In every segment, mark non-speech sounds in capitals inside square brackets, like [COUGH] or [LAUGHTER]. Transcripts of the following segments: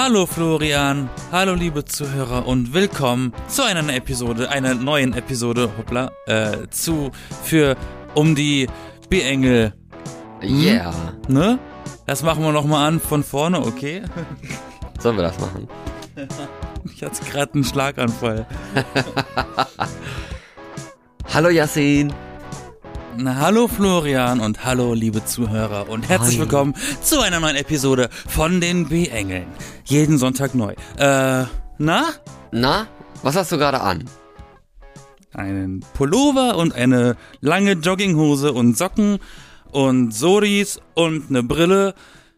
Hallo Florian, hallo liebe Zuhörer und willkommen zu einer Episode, einer neuen Episode, hoppla, äh, zu, für, um die B-Engel. Hm? Yeah. Ne? Das machen wir nochmal an von vorne, okay? [LAUGHS] Sollen wir das machen? [LAUGHS] Ich hatte gerade einen Schlaganfall. [LAUGHS] hallo Yassin. Hallo Florian und hallo liebe Zuhörer und herzlich Hi. willkommen zu einer neuen Episode von den B-Engeln. Jeden Sonntag neu. Äh, na? Na, was hast du gerade an? Einen Pullover und eine lange Jogginghose und Socken und Soris und eine Brille.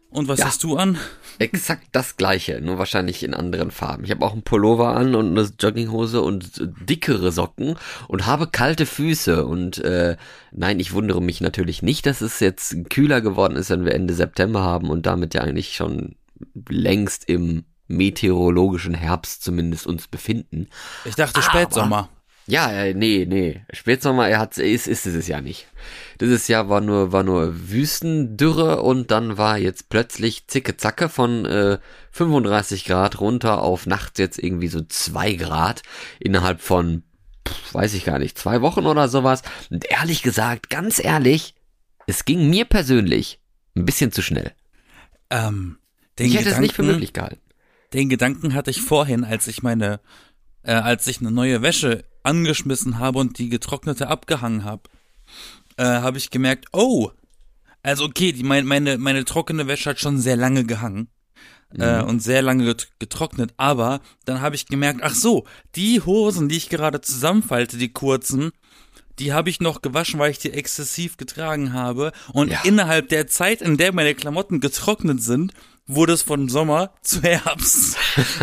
Und was Ja. hast du an? Exakt das gleiche, nur wahrscheinlich in anderen Farben. Ich habe auch einen Pullover an und eine Jogginghose und dickere Socken und habe kalte Füße. Und äh, nein, ich wundere mich natürlich nicht, dass es jetzt kühler geworden ist, wenn wir Ende September haben und damit ja eigentlich schon längst im meteorologischen Herbst zumindest uns befinden. Ich dachte Aber- Spätsommer. Ja, äh, nee, nee. Spätsommer, er hat, ist, ist es ja nicht. Dieses Jahr war nur, war nur Wüstendürre und dann war jetzt plötzlich zicke Zacke von äh, 35 Grad runter auf nachts jetzt irgendwie so zwei Grad innerhalb von, pff, weiß ich gar nicht, zwei Wochen oder sowas. Und ehrlich gesagt, ganz ehrlich, es ging mir persönlich ein bisschen zu schnell. Ähm, den Ich hätte es nicht für Gedanken- möglich gehalten. Den Gedanken hatte ich vorhin, als ich meine, äh, als ich eine neue Wäsche angeschmissen habe und die getrocknete abgehangen habe, äh, habe ich gemerkt, oh, also okay, die, mein, meine, meine trockene Wäsche hat schon sehr lange gehangen. Äh, und sehr lange get getrocknet, aber dann habe ich gemerkt, ach so, die Hosen, die ich gerade zusammenfalte, die kurzen, die habe ich noch gewaschen, weil ich die exzessiv getragen habe. Und Ja. innerhalb der Zeit, in der meine Klamotten getrocknet sind, wurde es von Sommer [LAUGHS] zu Herbst.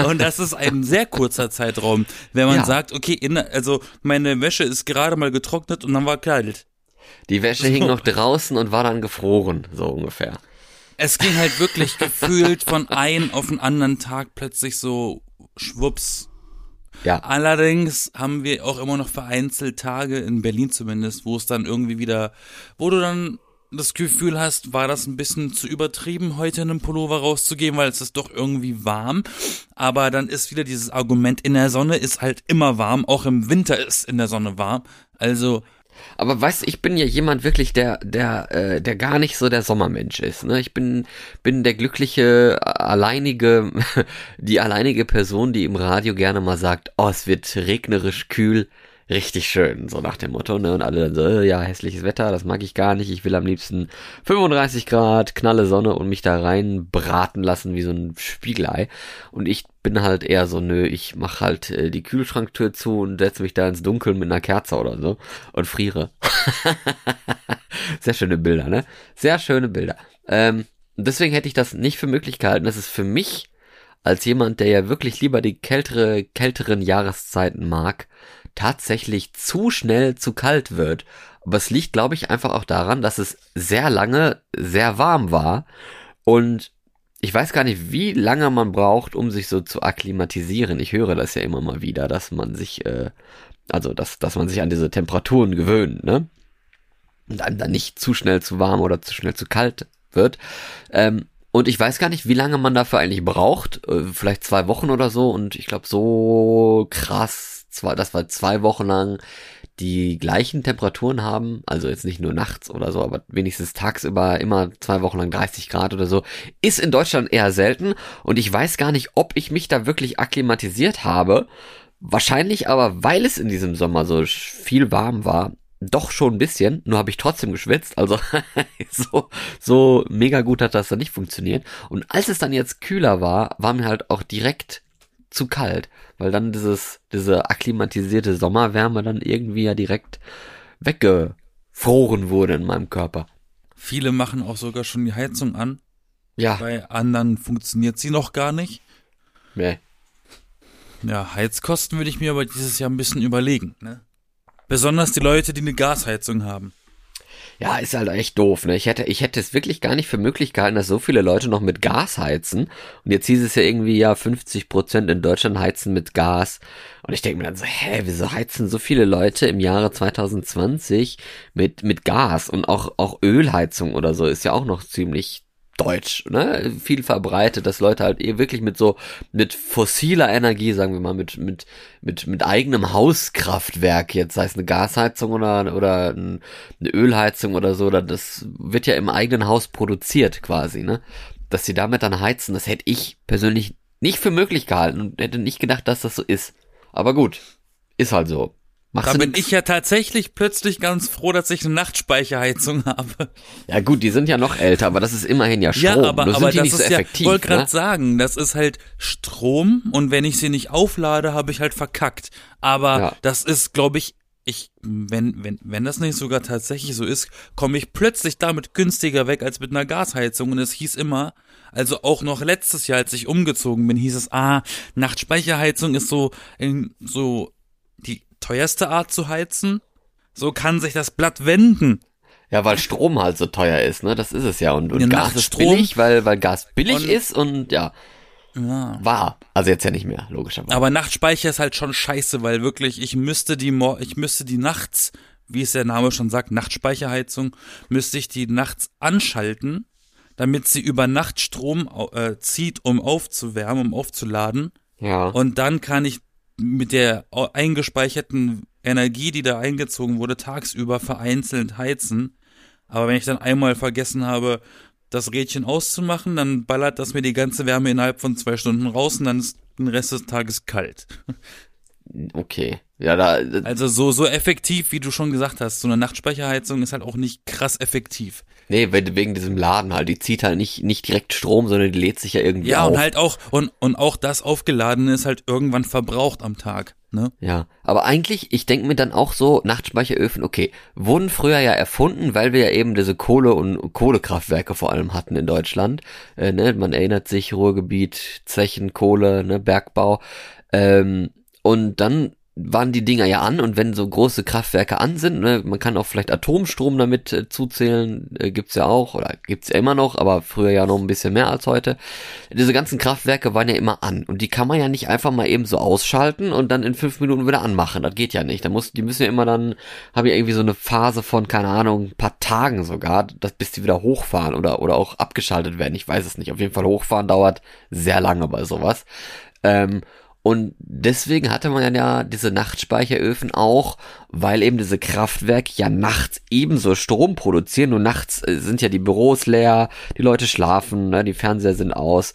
Und das ist ein sehr kurzer Zeitraum, wenn man Ja. sagt, okay, in, also meine Wäsche ist gerade mal getrocknet und dann war kalt. Die Wäsche hing noch draußen und war dann gefroren, so ungefähr. Es ging halt wirklich gefühlt von einem auf den anderen Tag plötzlich so schwupps. Ja. Allerdings haben wir auch immer noch vereinzelt Tage, in Berlin zumindest, wo es dann irgendwie wieder, wo du dann das Gefühl hast, war das ein bisschen zu übertrieben, heute einen Pullover rauszugeben, weil es ist doch irgendwie warm. Aber dann ist wieder dieses Argument, in der Sonne ist halt immer warm, auch im Winter ist in der Sonne warm. Also, Aber weißt ich bin ja jemand wirklich, der, der, äh, der gar nicht so der Sommermensch ist. Ne? Ich bin, bin der glückliche, äh, alleinige, [LAUGHS] die alleinige Person, die im Radio gerne mal sagt, oh, es wird regnerisch kühl, richtig schön, so nach dem Motto, ne? Und alle dann so, äh, ja, hässliches Wetter, das mag ich gar nicht. Ich will am liebsten 35 Grad, knalle Sonne und mich da rein braten lassen wie so ein Spiegelei. Und ich bin halt eher so, nö, ich mach halt äh, die Kühlschranktür zu und setze mich da ins Dunkeln mit einer Kerze oder so und friere. [LAUGHS] Sehr schöne Bilder, ne? Sehr schöne Bilder. Ähm, deswegen hätte ich das nicht für möglich gehalten. Das ist für mich, als jemand, der ja wirklich lieber die kältere, kälteren Jahreszeiten mag, tatsächlich zu schnell zu kalt wird. Aber es liegt, glaube ich, einfach auch daran, dass es sehr lange sehr warm war. Und ich weiß gar nicht, wie lange man braucht, um sich so zu akklimatisieren. Ich höre das ja immer mal wieder, dass man sich, äh, also dass, dass man sich an diese Temperaturen gewöhnt, ne? Und dann, dann nicht zu schnell zu warm oder zu schnell zu kalt wird. Ähm, und ich weiß gar nicht, wie lange man dafür eigentlich braucht. Äh, vielleicht zwei Wochen oder so. Und ich glaube, so krass, zwei, dass wir zwei Wochen lang die gleichen Temperaturen haben, also jetzt nicht nur nachts oder so, aber wenigstens tagsüber immer zwei Wochen lang 30 Grad oder so, ist in Deutschland eher selten und ich weiß gar nicht, ob ich mich da wirklich akklimatisiert habe. Wahrscheinlich aber, weil es in diesem Sommer so viel warm war, doch schon ein bisschen, nur habe ich trotzdem geschwitzt, also [LAUGHS] so, so mega gut hat das dann nicht funktioniert. Und als es dann jetzt kühler war, war mir halt auch direkt zu kalt, weil dann dieses, diese akklimatisierte Sommerwärme dann irgendwie ja direkt weggefroren wurde in meinem Körper. viele machen auch sogar schon die Heizung an. Ja, Bei anderen funktioniert sie noch gar nicht. nee. Ja, Heizkosten würde ich mir aber dieses Jahr ein bisschen überlegen. Ne? Besonders die Leute, die eine Gasheizung haben. Ja, ist halt echt doof, ne? Ich hätte, ich hätte es wirklich gar nicht für möglich gehalten, dass so viele Leute noch mit Gas heizen. Und jetzt hieß es ja irgendwie, ja, 50 Prozent in Deutschland heizen mit Gas. Und ich denke mir dann so, hä, wieso heizen so viele Leute im Jahre 2020 mit, mit Gas? Und auch, auch Ölheizung oder so ist ja auch noch ziemlich deutsch, ne? Viel verbreitet, dass Leute halt eh wirklich mit so, mit fossiler Energie, sagen wir mal, mit, mit, mit, mit eigenem Hauskraftwerk, jetzt sei es eine Gasheizung oder, oder eine Ölheizung oder so, oder das wird ja im eigenen Haus produziert quasi, ne? Dass sie damit dann heizen, das hätte ich persönlich nicht für möglich gehalten und hätte nicht gedacht, dass das so ist. Aber gut, ist halt so. Machst da bin ich ja tatsächlich plötzlich ganz froh, dass ich eine Nachtspeicherheizung habe. Ja gut, die sind ja noch älter, aber das ist immerhin ja Strom. Ja, aber, Nur aber das ist so ja, ich wollte gerade ne? sagen, das ist halt Strom und wenn ich sie nicht auflade, habe ich halt verkackt. Aber ja. das ist, glaube ich, ich, wenn, wenn, wenn das nicht sogar tatsächlich so ist, komme ich plötzlich damit günstiger weg als mit einer Gasheizung. Und es hieß immer, also auch noch letztes Jahr, als ich umgezogen bin, hieß es, ah, Nachtspeicherheizung ist so, in, so teuerste Art zu heizen. So kann sich das Blatt wenden. Ja, weil Strom halt so teuer ist, ne? Das ist es ja. Und, und ja, Gas ist billig, weil, weil Gas billig und, ist und ja. Ja. War. Also jetzt ja nicht mehr, logischerweise. Aber Nachtspeicher ist halt schon scheiße, weil wirklich, ich müsste die, ich müsste die nachts, wie es der Name schon sagt, Nachtspeicherheizung, müsste ich die nachts anschalten, damit sie über Nacht Strom äh, zieht, um aufzuwärmen, um aufzuladen. Ja. Und dann kann ich mit der eingespeicherten Energie, die da eingezogen wurde, tagsüber vereinzelt heizen. Aber wenn ich dann einmal vergessen habe, das Rädchen auszumachen, dann ballert das mir die ganze Wärme innerhalb von zwei Stunden raus und dann ist den Rest des Tages kalt. Okay. Ja, da. Also so, so effektiv, wie du schon gesagt hast, so eine Nachtspeicherheizung ist halt auch nicht krass effektiv. Nee, wegen diesem Laden halt. Die zieht halt nicht, nicht direkt Strom, sondern die lädt sich ja irgendwie ja, auf. Ja, und halt auch, und, und auch das Aufgeladene ist halt irgendwann verbraucht am Tag. Ne? Ja, aber eigentlich, ich denke mir dann auch so, Nachtspeicheröfen, okay, wurden früher ja erfunden, weil wir ja eben diese Kohle- und Kohlekraftwerke vor allem hatten in Deutschland. Äh, ne? Man erinnert sich, Ruhrgebiet, Zechen, Kohle, ne? Bergbau. Ähm, und dann waren die Dinger ja an und wenn so große Kraftwerke an sind, ne, man kann auch vielleicht Atomstrom damit äh, zuzählen, äh, gibt's ja auch oder gibt's ja immer noch, aber früher ja noch ein bisschen mehr als heute. Diese ganzen Kraftwerke waren ja immer an und die kann man ja nicht einfach mal eben so ausschalten und dann in fünf Minuten wieder anmachen. Das geht ja nicht. Da muss, die müssen ja immer dann, haben ja irgendwie so eine Phase von keine Ahnung, ein paar Tagen sogar, dass bis die wieder hochfahren oder oder auch abgeschaltet werden. Ich weiß es nicht. Auf jeden Fall hochfahren dauert sehr lange bei sowas. Ähm, und deswegen hatte man ja diese Nachtspeicheröfen auch, weil eben diese Kraftwerke ja nachts ebenso Strom produzieren. Nur nachts äh, sind ja die Büros leer, die Leute schlafen, ne, die Fernseher sind aus.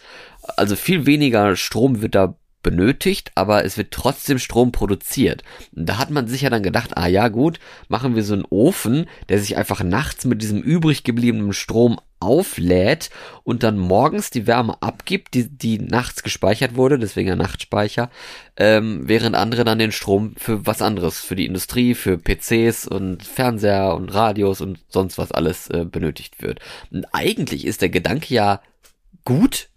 Also viel weniger Strom wird da benötigt, aber es wird trotzdem Strom produziert. Und da hat man sich ja dann gedacht, ah ja gut, machen wir so einen Ofen, der sich einfach nachts mit diesem übrig gebliebenen Strom auflädt und dann morgens die Wärme abgibt, die, die nachts gespeichert wurde, deswegen ein Nachtspeicher, ähm, während andere dann den Strom für was anderes, für die Industrie, für PCs und Fernseher und Radios und sonst was alles äh, benötigt wird. Und eigentlich ist der Gedanke ja gut,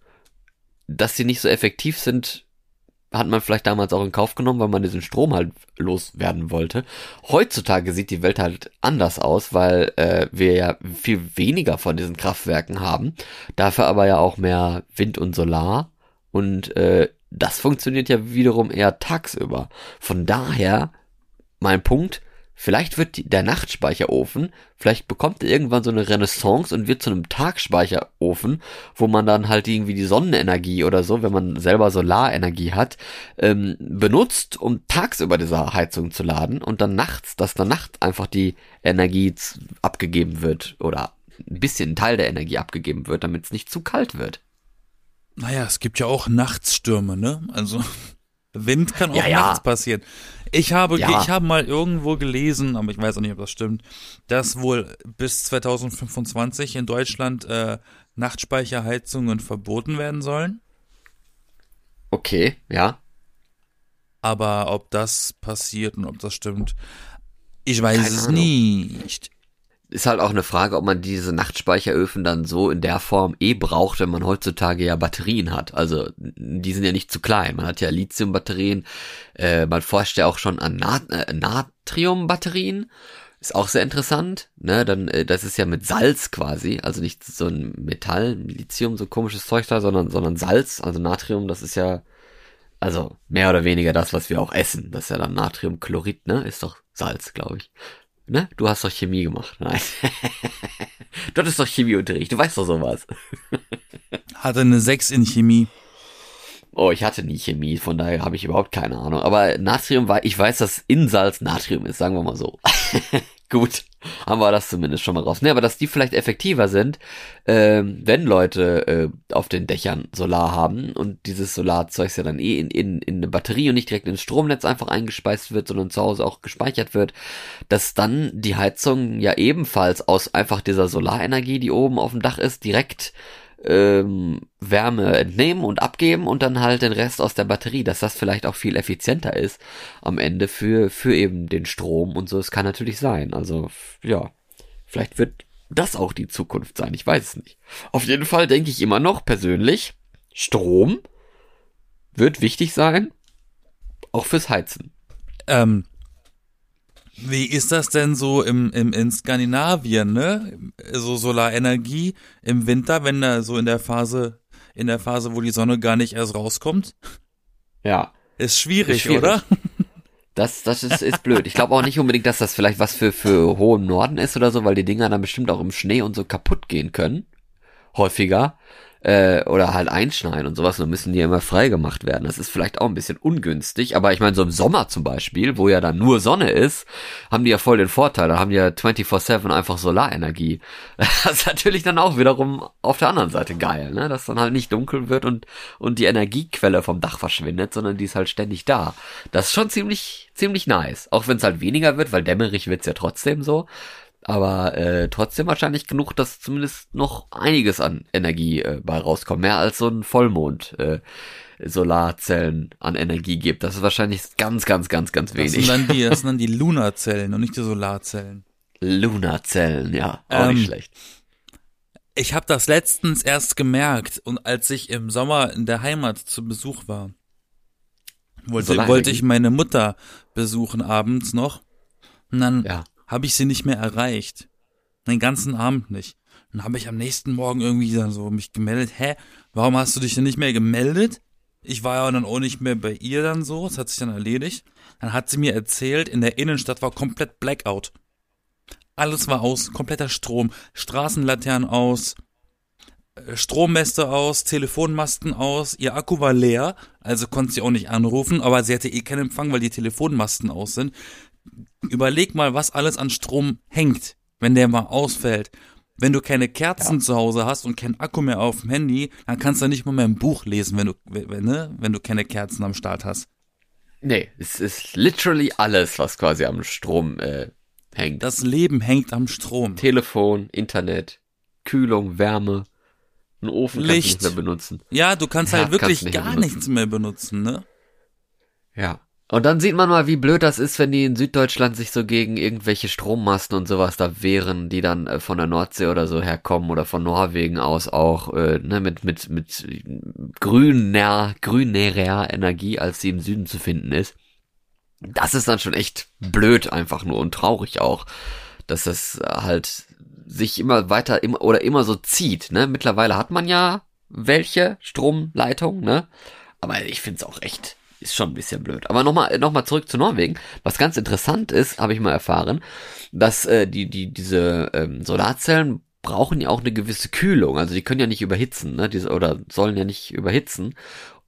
dass sie nicht so effektiv sind hat man vielleicht damals auch in Kauf genommen, weil man diesen Strom halt loswerden wollte. Heutzutage sieht die Welt halt anders aus, weil äh, wir ja viel weniger von diesen Kraftwerken haben. Dafür aber ja auch mehr Wind und Solar. Und äh, das funktioniert ja wiederum eher tagsüber. Von daher, mein Punkt, Vielleicht wird der Nachtspeicherofen, vielleicht bekommt er irgendwann so eine Renaissance und wird zu einem Tagspeicherofen, wo man dann halt irgendwie die Sonnenenergie oder so, wenn man selber Solarenergie hat, ähm, benutzt, um tagsüber diese Heizung zu laden und dann nachts, dass dann nachts einfach die Energie abgegeben wird oder ein bisschen Teil der Energie abgegeben wird, damit es nicht zu kalt wird. Naja, es gibt ja auch Nachtstürme, ne? Also Wind kann auch ja, ja. nachts passieren. Ich habe, ja. ich habe mal irgendwo gelesen, aber ich weiß auch nicht, ob das stimmt, dass wohl bis 2025 in Deutschland äh, Nachtspeicherheizungen verboten werden sollen. Okay, ja. Aber ob das passiert und ob das stimmt, ich weiß Keine es Ahnung. nicht ist halt auch eine Frage, ob man diese Nachtspeicheröfen dann so in der Form eh braucht, wenn man heutzutage ja Batterien hat. Also die sind ja nicht zu klein. Man hat ja Lithiumbatterien, äh, man forscht ja auch schon an Nat äh, Natriumbatterien. Ist auch sehr interessant, ne? Dann, äh, das ist ja mit Salz quasi, also nicht so ein Metall, Lithium, so komisches Zeug da, sondern, sondern Salz, also Natrium, das ist ja, also mehr oder weniger das, was wir auch essen. Das ist ja dann Natriumchlorid, ne? Ist doch Salz, glaube ich. Ne? Du hast doch Chemie gemacht. Nein. [LAUGHS] du hattest doch Chemieunterricht, du weißt doch sowas. [LAUGHS] Hatte eine 6 in Chemie. Oh, ich hatte nie Chemie, von daher habe ich überhaupt keine Ahnung. Aber Natrium war, ich weiß, dass in Salz Natrium ist, sagen wir mal so. [LAUGHS] Gut, haben wir das zumindest schon mal raus. Ne, aber dass die vielleicht effektiver sind, ähm, wenn Leute äh, auf den Dächern Solar haben und dieses Solarzeug ja dann eh in, in, in eine Batterie und nicht direkt ins Stromnetz einfach eingespeist wird, sondern zu Hause auch gespeichert wird, dass dann die Heizung ja ebenfalls aus einfach dieser Solarenergie, die oben auf dem Dach ist, direkt ähm, Wärme entnehmen und abgeben und dann halt den Rest aus der Batterie, dass das vielleicht auch viel effizienter ist am Ende für, für eben den Strom und so. Es kann natürlich sein. Also, ja, vielleicht wird das auch die Zukunft sein. Ich weiß es nicht. Auf jeden Fall denke ich immer noch persönlich, Strom wird wichtig sein, auch fürs Heizen. Ähm, wie ist das denn so im, im in Skandinavien, ne? So Solarenergie im Winter, wenn da so in der Phase, in der Phase, wo die Sonne gar nicht erst rauskommt? Ja. Ist schwierig, Ist schwierig. oder? Das, das ist, ist blöd. Ich glaube auch nicht unbedingt, dass das vielleicht was für, für hohen Norden ist oder so, weil die Dinger dann bestimmt auch im Schnee und so kaputt gehen können. Häufiger. Äh, oder halt einschneiden und sowas, dann müssen die immer frei gemacht werden. Das ist vielleicht auch ein bisschen ungünstig, aber ich meine, so im Sommer zum Beispiel, wo ja dann nur Sonne ist, haben die ja voll den Vorteil. Da haben die ja 24-7 einfach Solarenergie. [LAUGHS] Das ist natürlich dann auch wiederum auf der anderen Seite geil, ne? Dass dann halt nicht dunkel wird und, und die Energiequelle vom Dach verschwindet, sondern die ist halt ständig da. Das ist schon ziemlich, ziemlich nice. Auch wenn es halt weniger wird, weil dämmerig wird's ja trotzdem so aber äh, trotzdem wahrscheinlich genug, dass zumindest noch einiges an Energie äh, bei rauskommt. Mehr als so ein Vollmond äh, Solarzellen an Energie gibt. Das ist wahrscheinlich ganz, ganz, ganz, ganz Das sind wenig. dann die, das [LAUGHS] sind dann die Lunarzellen und nicht die Solarzellen. Lunarzellen, ja, auch Ähm, nicht schlecht. Ich habe das letztens erst gemerkt und als ich im Sommer in der Heimat zu Besuch war, wollte, wollte ich meine Mutter besuchen abends noch und dann Ja. Habe ich sie nicht mehr erreicht. Den ganzen Abend nicht. Dann habe ich am nächsten Morgen irgendwie dann so mich gemeldet, hä, warum hast du dich denn nicht mehr gemeldet? Ich war ja dann auch nicht mehr bei ihr dann so, das hat sich dann erledigt. Dann hat sie mir erzählt, in der Innenstadt war komplett Blackout. Alles war aus, kompletter Strom, Straßenlaternen aus, äh, Strommäste aus, Telefonmasten aus, ihr Akku war leer, also konnte sie auch nicht anrufen, aber sie hatte eh keinen Empfang, weil die Telefonmasten aus sind. Überleg mal, was alles an Strom hängt, wenn der mal ausfällt. Wenn du keine Kerzen zu Hause hast und kein Akku mehr auf dem Handy, dann kannst du nicht mal mehr ein Buch lesen, wenn du, wenn, ne, wenn du keine Kerzen am Start hast. Nee, es ist literally alles, was quasi am Strom äh, hängt. Das Leben hängt am Strom. Telefon, Internet, Kühlung, Wärme, ein Ofen kannst du Licht. nicht mehr benutzen. Ja, du kannst Ja, halt wirklich kannst nicht gar benutzen. nichts mehr benutzen, ne? Ja. Und dann sieht man mal, wie blöd das ist, wenn die in Süddeutschland sich so gegen irgendwelche Strommasten und sowas da wehren, die dann äh, von der Nordsee oder so herkommen oder von Norwegen aus auch, äh, ne, mit, mit, mit grüner, grünerer Energie, als sie im Süden zu finden ist. Das ist dann schon echt blöd einfach nur und traurig auch, dass das halt sich immer weiter immer oder immer so zieht, ne? Mittlerweile hat man ja welche Stromleitungen, ne? Aber ich find's auch echt, ist schon ein bisschen blöd. Aber nochmal noch mal zurück zu Norwegen. Was ganz interessant ist, habe ich mal erfahren, dass äh, die, die, diese ähm, Solarzellen brauchen ja auch eine gewisse Kühlung. Also die können ja nicht überhitzen, ne? Diese, oder sollen ja nicht überhitzen.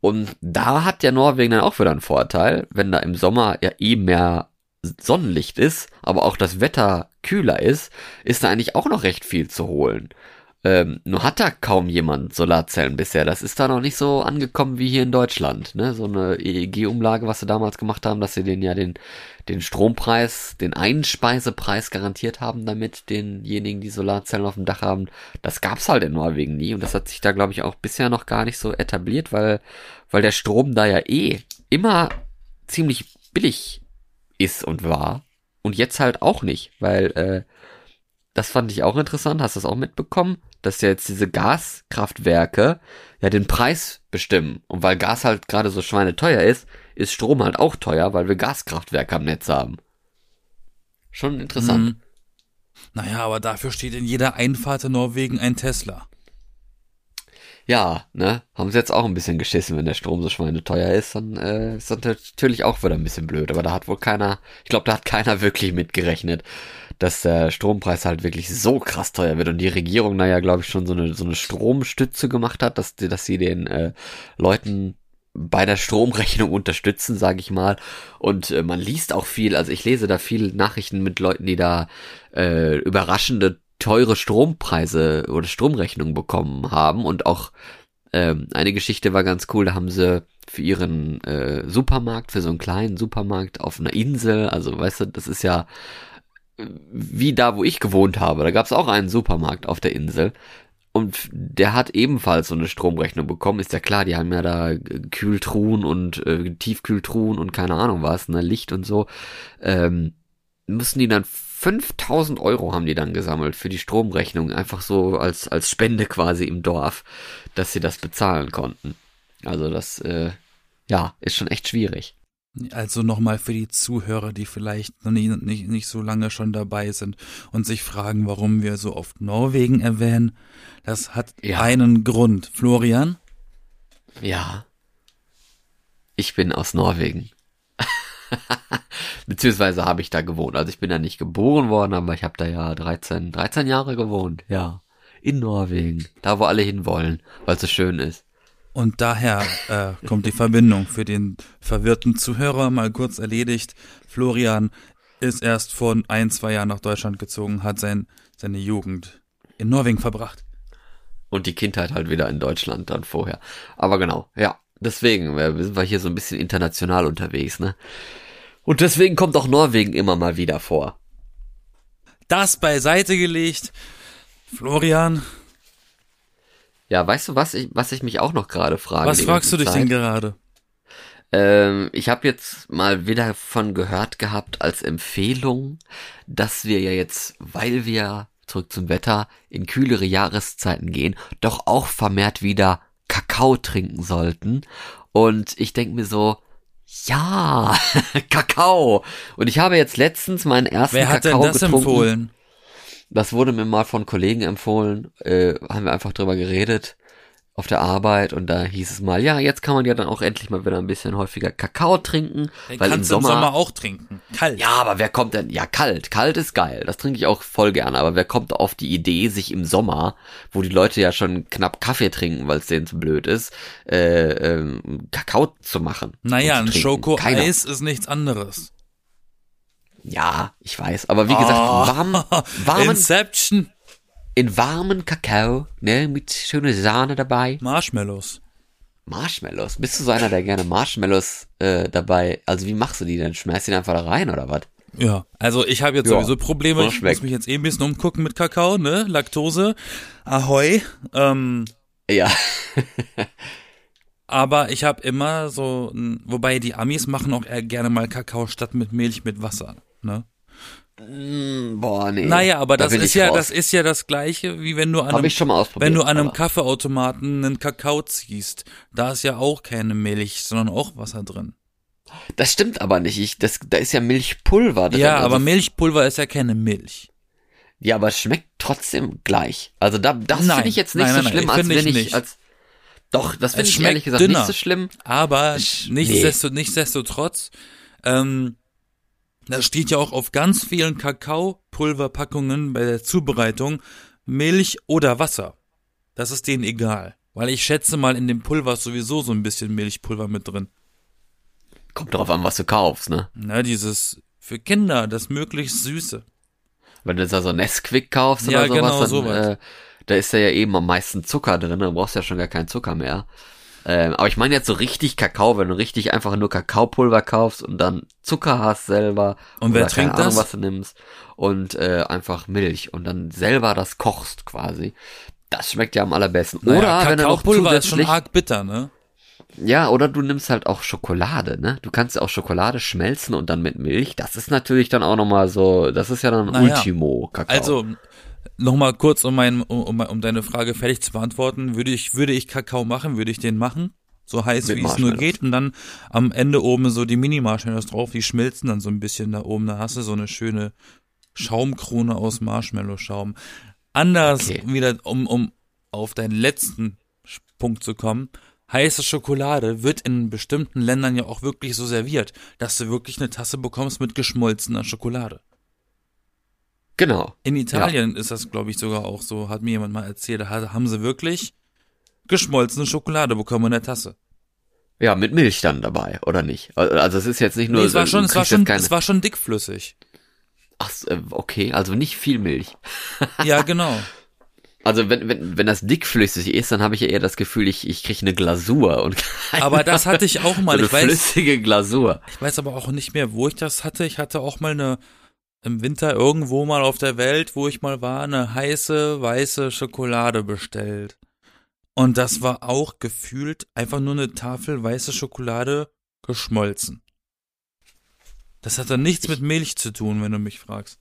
Und da hat ja Norwegen dann auch wieder einen Vorteil, wenn da im Sommer ja eh mehr Sonnenlicht ist, aber auch das Wetter kühler ist, ist da eigentlich auch noch recht viel zu holen. Ähm, nur hat da kaum jemand Solarzellen bisher. Das ist da noch nicht so angekommen wie hier in Deutschland. Ne? So eine EEG-Umlage, was sie damals gemacht haben, dass sie den ja den, den Strompreis, den Einspeisepreis garantiert haben, damit denjenigen, die Solarzellen auf dem Dach haben. Das gab's halt in Norwegen nie und das hat sich da, glaube ich, auch bisher noch gar nicht so etabliert, weil, weil der Strom da ja eh immer ziemlich billig ist und war. Und jetzt halt auch nicht, weil äh, das fand ich auch interessant. Hast du das auch mitbekommen? Dass ja jetzt diese Gaskraftwerke ja den Preis bestimmen. Und weil Gas halt gerade so schweineteuer ist, ist Strom halt auch teuer, weil wir Gaskraftwerke am Netz haben. Schon interessant. Mhm. Naja, aber dafür steht in jeder Einfahrt in Norwegen ein Tesla. Ja, ne? Haben sie jetzt auch ein bisschen geschissen, wenn der Strom so schweineteuer ist, dann äh, ist das natürlich auch wieder ein bisschen blöd. Aber da hat wohl keiner, ich glaube, da hat keiner [LAUGHS] wirklich mitgerechnet, dass der Strompreis halt wirklich so krass teuer wird. Und die Regierung da ja, glaube ich, schon so eine, so eine Stromstütze gemacht hat, dass, dass sie den äh, Leuten bei der Stromrechnung unterstützen, sage ich mal. Und äh, man liest auch viel, also ich lese da viel Nachrichten mit Leuten, die da äh, überraschende teure Strompreise oder Stromrechnungen bekommen haben. Und auch ähm, eine Geschichte war ganz cool, da haben sie für ihren äh, Supermarkt, für so einen kleinen Supermarkt auf einer Insel, also weißt du, das ist ja wie da, wo ich gewohnt habe, da gab es auch einen Supermarkt auf der Insel und der hat ebenfalls so eine Stromrechnung bekommen, ist ja klar, die haben ja da Kühltruhen und äh, Tiefkühltruhen und keine Ahnung was, ne, Licht und so, ähm, müssen die dann 5000 Euro haben die dann gesammelt für die Stromrechnung, einfach so als, als Spende quasi im Dorf, dass sie das bezahlen konnten. Also das, äh, ja, ist schon echt schwierig. Also nochmal für die Zuhörer, die vielleicht noch nicht, nicht, nicht so lange schon dabei sind und sich fragen, warum wir so oft Norwegen erwähnen. Das hat ja. einen Grund. Florian? Ja. Ich bin aus Norwegen. [LAUGHS] Beziehungsweise habe ich da gewohnt. Also ich bin da nicht geboren worden, aber ich habe da ja 13, 13 Jahre gewohnt. Ja. In Norwegen. Da, wo alle hinwollen, weil es so schön ist. Und daher äh, kommt die Verbindung für den verwirrten Zuhörer mal kurz erledigt. Florian ist erst vor ein, zwei Jahren nach Deutschland gezogen, hat sein, seine Jugend in Norwegen verbracht. Und die Kindheit halt wieder in Deutschland dann vorher. Aber genau, ja. Deswegen wir sind wir hier so ein bisschen international unterwegs, ne? Und deswegen kommt auch Norwegen immer mal wieder vor. Das beiseite gelegt. Florian. Ja, weißt du, was ich, was ich mich auch noch gerade frage? Was fragst du dich Zeit? denn gerade? Ähm, ich habe jetzt mal wieder von gehört gehabt als Empfehlung, dass wir ja jetzt, weil wir zurück zum Wetter in kühlere Jahreszeiten gehen, doch auch vermehrt wieder Kakao trinken sollten. Und ich denke mir so, ja, [LAUGHS] Kakao. Und ich habe jetzt letztens meinen ersten Wer hat Kakao denn das getrunken. empfohlen? Das wurde mir mal von Kollegen empfohlen, äh, haben wir einfach drüber geredet auf der Arbeit und da hieß es mal, ja, jetzt kann man ja dann auch endlich mal wieder ein bisschen häufiger Kakao trinken. Den weil kannst im Sommer, im Sommer auch trinken. Kalt. Ja, aber wer kommt denn? Ja, kalt. Kalt ist geil. Das trinke ich auch voll gerne. Aber wer kommt auf die Idee, sich im Sommer, wo die Leute ja schon knapp Kaffee trinken, weil es denen zu blöd ist, äh, ähm, Kakao zu machen? Naja, ein Schoko-Eis ist nichts anderes. Ja, ich weiß. Aber wie gesagt, Oh. warm, [LAUGHS] warmen, Inception. in warmen Kakao, ne, mit schöner Sahne dabei. Marshmallows. Marshmallows. Bist du so einer, der gerne Marshmallows äh, dabei? Also wie machst du die denn? Schmeißt die einfach da rein oder was? Ja, also ich habe jetzt Ja, sowieso Probleme. Ich muss mich jetzt eh ein bisschen umgucken mit Kakao, ne? Laktose. Ahoi. Ähm, Ja. [LAUGHS] aber ich habe immer so, wobei die Amis machen auch eher gerne mal Kakao statt mit Milch mit Wasser, ne? Mm, Boah, nee. Naja, aber Da das ist ja, raus. das ist ja das gleiche, wie wenn du an einem, wenn du an einem Kaffeeautomaten einen Kakao ziehst. Da ist ja auch keine Milch, sondern auch Wasser drin. Das stimmt aber nicht. Ich, das, da ist ja Milchpulver drin. Ja, also, aber Milchpulver ist ja keine Milch. Ja, aber es schmeckt trotzdem gleich. Also da, das Nein. finde ich jetzt nicht Nein, so nein, nein, schlimm, als finde wenn ich ich, nicht. als, doch, das finde ich ehrlich gesagt dünner. nicht so schlimm. Aber Ich- nichtsdestotrotz, nichtsdestotrotz ähm, da steht ja auch auf ganz vielen Kakaopulverpackungen bei der Zubereitung Milch oder Wasser. Das ist denen egal. Weil ich schätze mal, in dem Pulver ist sowieso so ein bisschen Milchpulver mit drin. Kommt drauf an, was du kaufst, ne? Na, dieses für Kinder, das möglichst süße. Wenn du da so Nesquik kaufst Ja, oder sowas, genau, dann, sowas. Äh, da ist ja eben am meisten Zucker drin, dann brauchst du ja schon gar keinen Zucker mehr. Ähm, aber ich meine jetzt so richtig Kakao, wenn du richtig einfach nur Kakaopulver kaufst und dann Zucker hast selber. Und wer oder keine trinkt Ahnung, das? was du nimmst. Und äh, einfach Milch und dann selber das kochst quasi. Das schmeckt ja am allerbesten. Oder Naja, noch Kakaopulver ist schon arg bitter, ne? ja, oder du nimmst halt auch Schokolade, ne? Du kannst ja auch Schokolade schmelzen und dann mit Milch. Das ist natürlich dann auch nochmal so, das ist ja dann Naja. Ultimo Kakao. Also, nochmal kurz, um, mein, um, um, deine Frage fertig zu beantworten. Würde ich, würde ich Kakao machen, würde ich den machen. So heiß, Mit wie es nur geht. Und dann am Ende oben so die Mini-Marshmallows drauf, die schmilzen dann so ein bisschen da oben. Da hast du so eine schöne Schaumkrone aus Marshmallow-Schaum. Anders Okay. wieder, um, um auf deinen letzten Punkt zu kommen. Heiße Schokolade wird in bestimmten Ländern ja auch wirklich so serviert, dass du wirklich eine Tasse bekommst mit geschmolzener Schokolade. Genau. In Italien ist das, glaube ich, sogar auch so, hat mir jemand mal erzählt, da haben sie wirklich geschmolzene Schokolade bekommen in der Tasse. Ja, mit Milch dann dabei, oder nicht? Also es ist jetzt nicht nur Nee, es war schon, es war schon, keine, es war schon dickflüssig. Ach, äh, okay, also nicht viel Milch. [LAUGHS] Ja, genau. Also wenn, wenn, wenn das dickflüssig ist, dann habe ich ja eher das Gefühl, ich, ich kriege eine Glasur und keine, Aber das hatte ich auch [LAUGHS] so mal. eine Ich weiß, flüssige Glasur. ich weiß aber auch nicht mehr, wo ich das hatte. Ich hatte auch mal eine, im Winter irgendwo mal auf der Welt, wo ich mal war, eine heiße, weiße Schokolade bestellt. Und das war auch gefühlt einfach nur eine Tafel weiße Schokolade geschmolzen. Das hat dann nichts mit Milch zu tun, wenn du mich fragst.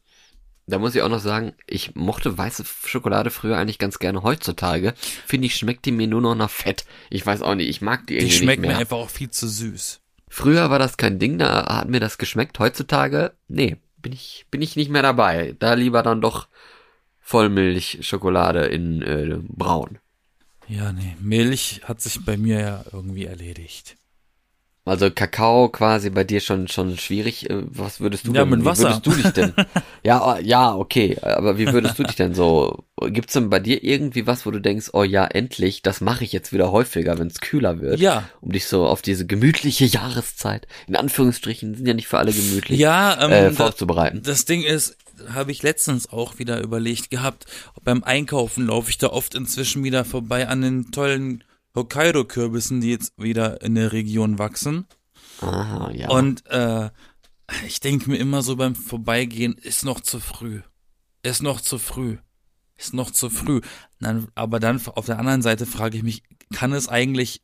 Da muss ich auch noch sagen, ich mochte weiße Schokolade früher eigentlich ganz gerne. Heutzutage finde ich, schmeckt die mir nur noch nach Fett. Ich weiß auch nicht, ich mag die Die irgendwie schmeckt nicht mir mehr. einfach auch viel zu süß. Früher war das kein Ding, da hat mir das geschmeckt. Heutzutage, nee, bin ich, bin ich nicht mehr dabei. Da lieber dann doch Vollmilch-Schokolade in äh, braun. Ja, nee, Milch hat sich bei mir ja irgendwie erledigt. Also Kakao quasi bei dir schon schon schwierig. Äh, Was würdest du Ja, denn? mit wie Wasser. würdest du dich denn? [LAUGHS] ja, äh, ja, okay. Aber wie würdest du dich denn so? Gibt's denn bei dir irgendwie was, wo du denkst, oh ja, endlich, das mache ich jetzt wieder häufiger, wenn es kühler wird, Ja, um dich so auf diese gemütliche Jahreszeit, in Anführungsstrichen, sind ja nicht für alle gemütlich, ja, ähm, äh, vorzubereiten. Das Ding ist, habe ich letztens auch wieder überlegt gehabt, beim Einkaufen laufe ich da oft inzwischen wieder vorbei an den tollen Hokkaido-Kürbissen, die jetzt wieder in der Region wachsen. Ah, ja. Und äh, ich denke mir immer so beim Vorbeigehen, ist noch zu früh. Ist noch zu früh. Ist noch zu früh. Dann, aber dann auf der anderen Seite frage ich mich, kann es eigentlich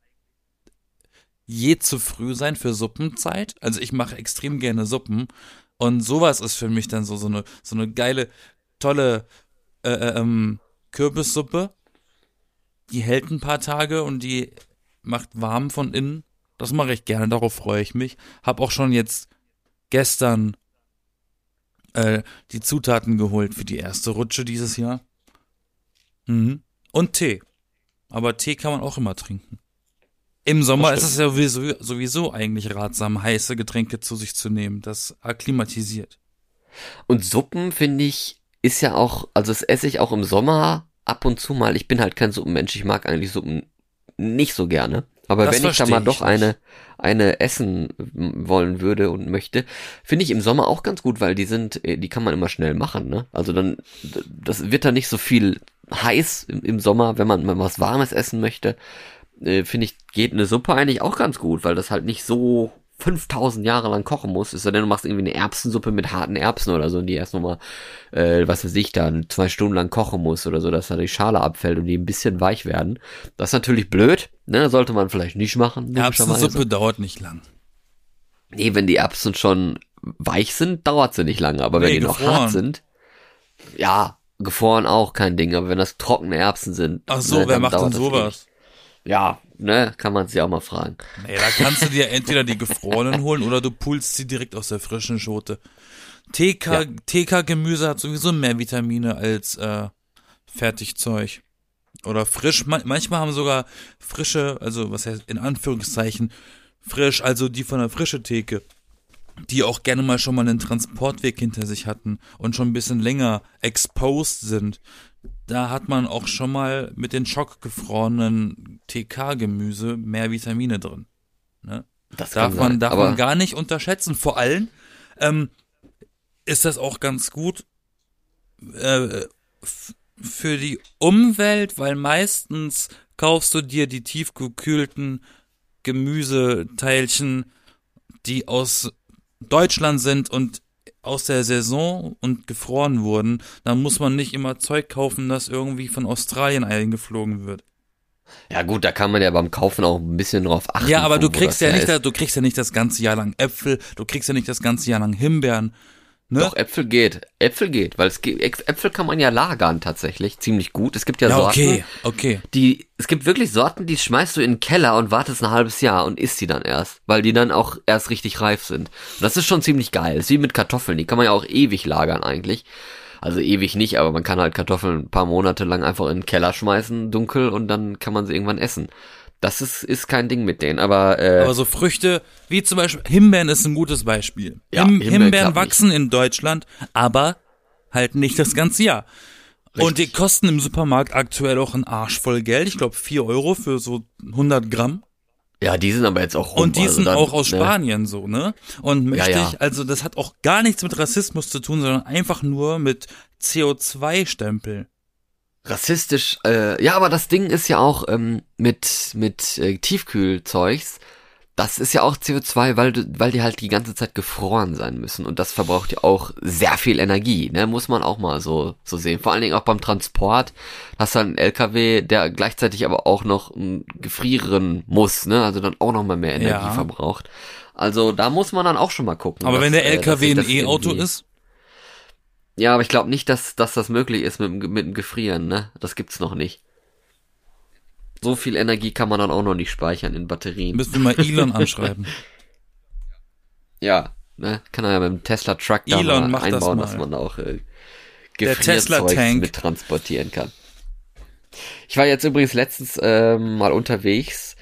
je zu früh sein für Suppenzeit? Also ich mache extrem gerne Suppen und sowas ist für mich dann so so eine so eine geile tolle äh, äh, ähm, Kürbissuppe. Die hält ein paar Tage und die macht warm von innen. Das mache ich gerne, darauf freue ich mich. Hab auch schon jetzt gestern äh, die Zutaten geholt für die erste Rutsche dieses Jahr. Mhm. Und Tee. Aber Tee kann man auch immer trinken. Im Sommer ist es ja sowieso, sowieso eigentlich ratsam, heiße Getränke zu sich zu nehmen. Das akklimatisiert. Und Suppen, finde ich, ist ja auch, also das esse ich auch im Sommer ab und zu mal. Ich bin halt kein Suppenmensch, ich mag eigentlich Suppen nicht so gerne. Aber Das wenn ich da mal ich doch nicht. eine, eine essen wollen würde und möchte, finde ich im Sommer auch ganz gut, weil die sind, äh, die kann man immer schnell machen, ne? Also dann, das wird da nicht so viel heiß im, im Sommer, wenn man mal was Warmes essen möchte. Äh, finde ich, geht eine Suppe eigentlich auch ganz gut, weil das halt nicht so 5000 Jahre lang kochen muss. Ist ja denn, du machst irgendwie eine Erbsensuppe mit harten Erbsen oder so, und die erst nochmal, äh, was weiß ich, dann zwei Stunden lang kochen muss oder so, dass da die Schale abfällt und die ein bisschen weich werden. Das ist natürlich blöd, ne? Sollte man vielleicht nicht machen. Erbsensuppe dauert nicht lang. Nee, wenn die Erbsen schon weich sind, dauert sie nicht lange, aber wenn Nee, die noch gefroren. hart sind, ja, gefroren auch kein Ding, aber wenn das trockene Erbsen sind, Ach so, ne, wer macht denn sowas? Ja, ne, kann man sich auch mal fragen. Nee, da kannst du dir entweder die gefrorenen holen oder du pulst sie direkt aus der frischen Schote. TK, Ja. TK-Gemüse hat sowieso mehr Vitamine als äh, Fertigzeug. Oder frisch. Man, manchmal haben sogar frische, also was heißt in Anführungszeichen frisch, also die von der frische Theke, die auch gerne mal schon mal einen Transportweg hinter sich hatten und schon ein bisschen länger exposed sind. Da hat man auch schon mal mit den schockgefrorenen TK-Gemüse mehr Vitamine drin. Ne? Das Darf man, sein, darf man gar nicht unterschätzen. Vor allem ähm, ist das auch ganz gut äh, für die Umwelt, weil meistens kaufst du dir die tiefgekühlten Gemüseteilchen, die aus Deutschland sind und aus der Saison und gefroren wurden, dann muss man nicht immer Zeug kaufen, das irgendwie von Australien eingeflogen wird. ja gut, da kann man ja beim Kaufen auch ein bisschen drauf achten. Ja, aber du kriegst ja nicht, da- ist. du kriegst ja nicht das ganze Jahr lang Äpfel, du kriegst ja nicht das ganze Jahr lang Himbeeren. Ne? Doch, Äpfel geht. Äpfel geht, weil es geht, Äpfel kann man ja lagern tatsächlich ziemlich gut. Es gibt ja, ja, Sorten, okay, okay. die, es gibt wirklich Sorten, die schmeißt du in den Keller und wartest ein halbes Jahr und isst die dann erst, weil die dann auch erst richtig reif sind. Und das ist schon ziemlich geil. Das ist wie mit Kartoffeln, die kann man ja auch ewig lagern eigentlich. Also ewig nicht, aber man kann halt Kartoffeln ein paar Monate lang einfach in den Keller schmeißen, dunkel, und dann kann man sie irgendwann essen. Das ist, ist kein Ding mit denen, aber, äh, Aber so Früchte, wie zum Beispiel Himbeeren ist ein gutes Beispiel. Ja, Him Himbeeren Himbeeren wachsen in Deutschland, aber halten nicht das ganze Jahr. Und die kosten im Supermarkt aktuell auch einen Arsch voll Geld. Ich glaube 4 Euro für so 100 Gramm. Ja, die sind aber jetzt auch rum. Und die also sind dann, auch aus ne? Spanien so, ne? Und möchte Ja, ja. ich, also das hat auch gar nichts mit Rassismus zu tun, sondern einfach nur mit CO2-Stempel. Rassistisch, äh, ja, aber das Ding ist ja auch ähm, mit, mit äh, Tiefkühlzeugs, das ist ja auch CO2, weil, du- weil die halt die ganze Zeit gefroren sein müssen und das verbraucht ja auch sehr viel Energie, ne, muss man auch mal so, so sehen. Vor allen Dingen auch beim Transport, hast du einen LKW, der gleichzeitig aber auch noch gefrieren muss, ne, also dann auch noch mal mehr Energie Ja. verbraucht. Also da muss man dann auch schon mal gucken. Aber dass, wenn der äh, LKW sich ein E-Auto ist, Ja, aber ich glaube nicht, dass, dass das möglich ist mit, dem- mit dem Gefrieren, ne? Das gibt's noch nicht. So viel Energie kann man dann auch noch nicht speichern in Batterien. müssen wir mal Elon anschreiben. [LAUGHS] Ja, ne? Kann er ja mit dem Tesla Truck da Elon mal macht das einbauen, mal. dass man auch äh, Tank. mit transportieren kann. Ich war jetzt übrigens letztens ähm, mal unterwegs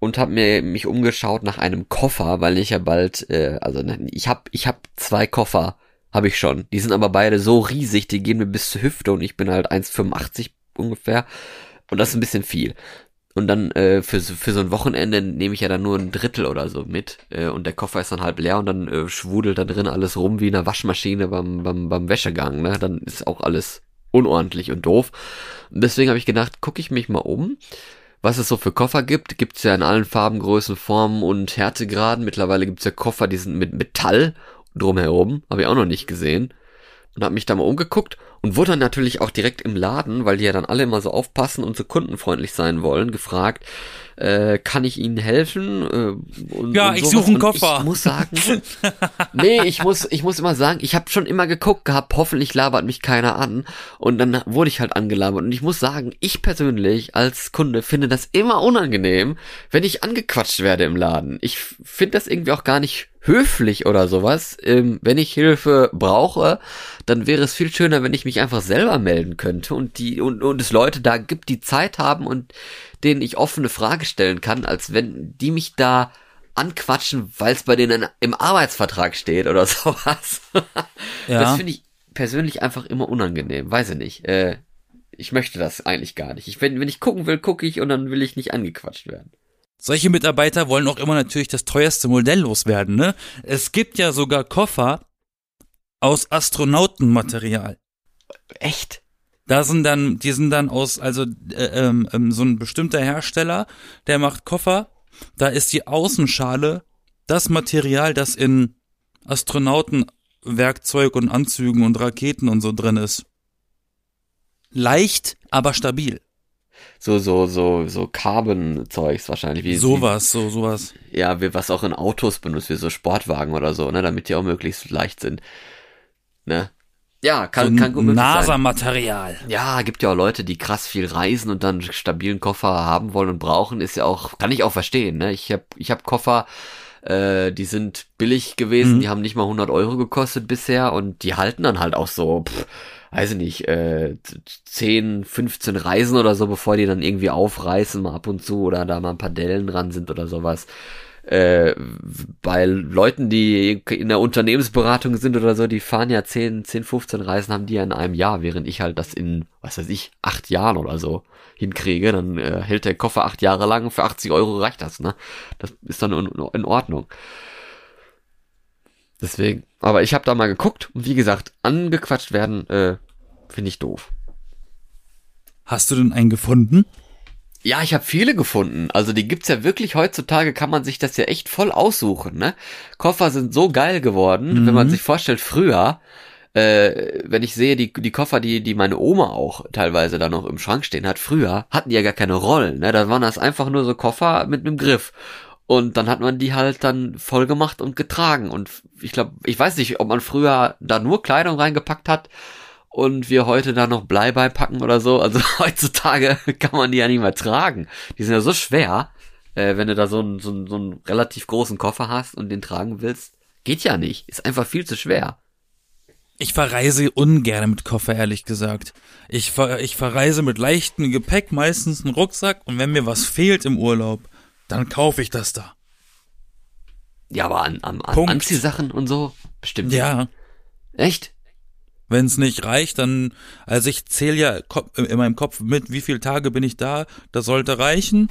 und habe mir mich umgeschaut nach einem Koffer, weil ich ja bald, äh, also ne, ich habe ich hab zwei Koffer, habe ich schon. Die sind aber beide so riesig, die gehen mir bis zur Hüfte und ich bin halt 1,85 ungefähr und das ist ein bisschen viel. Und dann äh, für, für so ein Wochenende nehme ich ja dann nur ein Drittel oder so mit. Äh, und der Koffer ist dann halb leer und dann äh, schwudelt da drin alles rum wie in einer Waschmaschine beim, beim, beim Wäschegang. Ne? Dann ist auch alles unordentlich und doof. Und deswegen habe ich gedacht, gucke ich mich mal um, was es so für Koffer gibt. Gibt's ja in allen Farben, Größen, Formen und Härtegraden. Mittlerweile gibt's ja Koffer, die sind mit Metall drumherum. Habe ich auch noch nicht gesehen. Und habe mich da mal umgeguckt und wurde dann natürlich auch direkt im Laden, weil die ja dann alle immer so aufpassen und so kundenfreundlich sein wollen, gefragt, äh, kann ich Ihnen helfen? Äh, und, Ja, und ich suche einen Koffer. Ich muss sagen, [LAUGHS] nee, ich muss, ich muss immer sagen, ich habe schon immer geguckt gehabt, hoffentlich labert mich keiner an. Und dann wurde ich halt angelabert. Und ich muss sagen, ich persönlich als Kunde finde das immer unangenehm, wenn ich angequatscht werde im Laden. Ich finde das irgendwie auch gar nicht höflich oder sowas. Ähm, wenn ich Hilfe brauche, dann wäre es viel schöner, wenn ich mich einfach selber melden könnte und die und, und es Leute da gibt, die Zeit haben und denen ich offene Frage stellen kann, als wenn die mich da anquatschen, weil es bei denen im Arbeitsvertrag steht oder [LAUGHS] sowas. Ja. Das finde ich persönlich einfach immer unangenehm. Weiß ich nicht. Äh, ich möchte das eigentlich gar nicht. Ich, wenn, wenn ich gucken will, gucke ich und dann will ich nicht angequatscht werden. Solche Mitarbeiter wollen auch immer natürlich das teuerste Modell loswerden, ne? Es gibt ja sogar Koffer aus Astronautenmaterial. Echt? Da sind dann, die sind dann aus, also äh, ähm, ähm, so ein bestimmter Hersteller, der macht Koffer. Da ist die Außenschale das Material, das in Astronautenwerkzeug und Anzügen und Raketen und so drin ist. Leicht, aber stabil. So, so, so, so Carbon-Zeugs wahrscheinlich. Wie, Sowas, so sowas. Ja, wie, was auch in Autos benutzt, wie so Sportwagen oder so, ne, damit die auch möglichst leicht sind. Ne? Ja, kann, so kann gut. NASA-Material. Ja, gibt ja auch Leute, die krass viel reisen und dann stabilen Koffer haben wollen und brauchen, ist ja auch, kann ich auch verstehen, ne? Ich hab, ich hab Koffer, äh, die sind billig gewesen, Mhm. die haben nicht mal 100 Euro gekostet bisher und die halten dann halt auch so, pff, weiß ich nicht, äh, 10, 15 Reisen oder so, bevor die dann irgendwie aufreißen, mal ab und zu oder da mal ein paar Dellen dran sind oder sowas äh, bei Leuten, die in der Unternehmensberatung sind oder so, die fahren ja 10, 10, 15 Reisen, haben die ja in einem Jahr, während ich halt das in, was weiß ich, acht Jahren oder so hinkriege, dann äh, hält der Koffer acht Jahre lang für 80 Euro reicht das, ne? Das ist dann in, in Ordnung. Deswegen, aber ich habe da mal geguckt und wie gesagt, angequatscht werden, äh, finde ich doof. Hast du denn einen gefunden? Ja, ich habe viele gefunden. Also die gibt's ja wirklich heutzutage, kann man sich das ja echt voll aussuchen, ne? Koffer sind so geil geworden, Mhm. wenn man sich vorstellt, früher, äh, wenn ich sehe, die, die Koffer, die, die meine Oma auch teilweise da noch im Schrank stehen hat, früher hatten die ja gar keine Rollen, ne? Da waren das einfach nur so Koffer mit einem Griff. Und dann hat man die halt dann voll gemacht und getragen. Und ich glaube, ich weiß nicht, ob man früher da nur Kleidung reingepackt hat und wir heute da noch Blei beipacken oder so. Also [LAUGHS] heutzutage kann man die ja nicht mehr tragen. Die sind ja so schwer, äh, wenn du da so einen, so, einen, so einen relativ großen Koffer hast und den tragen willst. Geht ja nicht. Ist einfach viel zu schwer. Ich verreise ungern mit Koffer, ehrlich gesagt. Ich, ver ich verreise mit leichtem Gepäck, meistens einen Rucksack und wenn mir was fehlt im Urlaub, dann kaufe ich das da. Ja, aber an, an, an. Anziehsachen und so bestimmt. Ja, Echt? Wenn es nicht reicht, dann, also ich zähle ja in meinem Kopf mit, wie viele Tage bin ich da, das sollte reichen.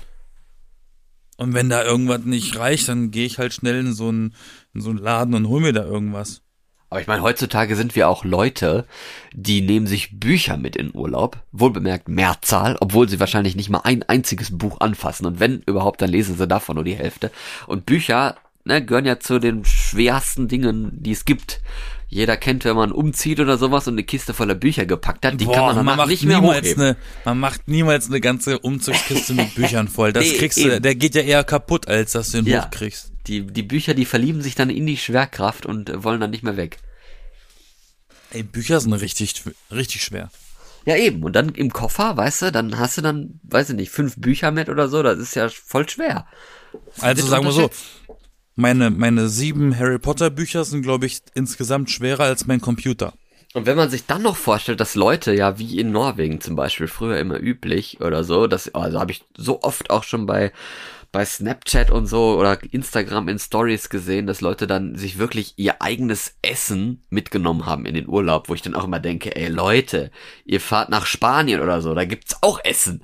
Und wenn da irgendwas nicht reicht, dann gehe ich halt schnell in so einen, in so Laden und hol mir da irgendwas. Aber ich meine, heutzutage sind wir auch Leute, die nehmen sich Bücher mit in Urlaub, wohlbemerkt Mehrzahl, obwohl sie wahrscheinlich nicht mal ein einziges Buch anfassen. Und wenn überhaupt, dann lesen sie davon nur die Hälfte. Und Bücher ne, gehören ja zu den schwersten Dingen, die es gibt. Jeder kennt, wenn man umzieht oder sowas und eine Kiste voller Bücher gepackt hat, die Boah, kann man danach man nicht mehr hochheben. Eine, man macht niemals eine ganze Umzugskiste mit [LAUGHS] Büchern voll. Das nee, kriegst du, der geht ja eher kaputt, als dass du ihn ja. hochkriegst. Die, die Bücher, die verlieben sich dann in die Schwerkraft und wollen dann nicht mehr weg. Ey, Bücher sind richtig, richtig schwer. Ja, eben. Und dann im Koffer, weißt du, dann hast du dann, weiß ich nicht, fünf Bücher mit oder so. Das ist ja voll schwer. Also sagen wir so, meine, meine sieben Harry Potter Bücher sind, glaube ich, insgesamt schwerer als mein Computer. Und wenn man sich dann noch vorstellt, dass Leute ja wie in Norwegen zum Beispiel früher immer üblich oder so, das also habe ich so oft auch schon bei bei Snapchat und so oder Instagram in Stories gesehen, dass Leute dann sich wirklich ihr eigenes Essen mitgenommen haben in den Urlaub, wo ich dann auch immer denke, ey Leute, ihr fahrt nach Spanien oder so, da gibt's auch Essen.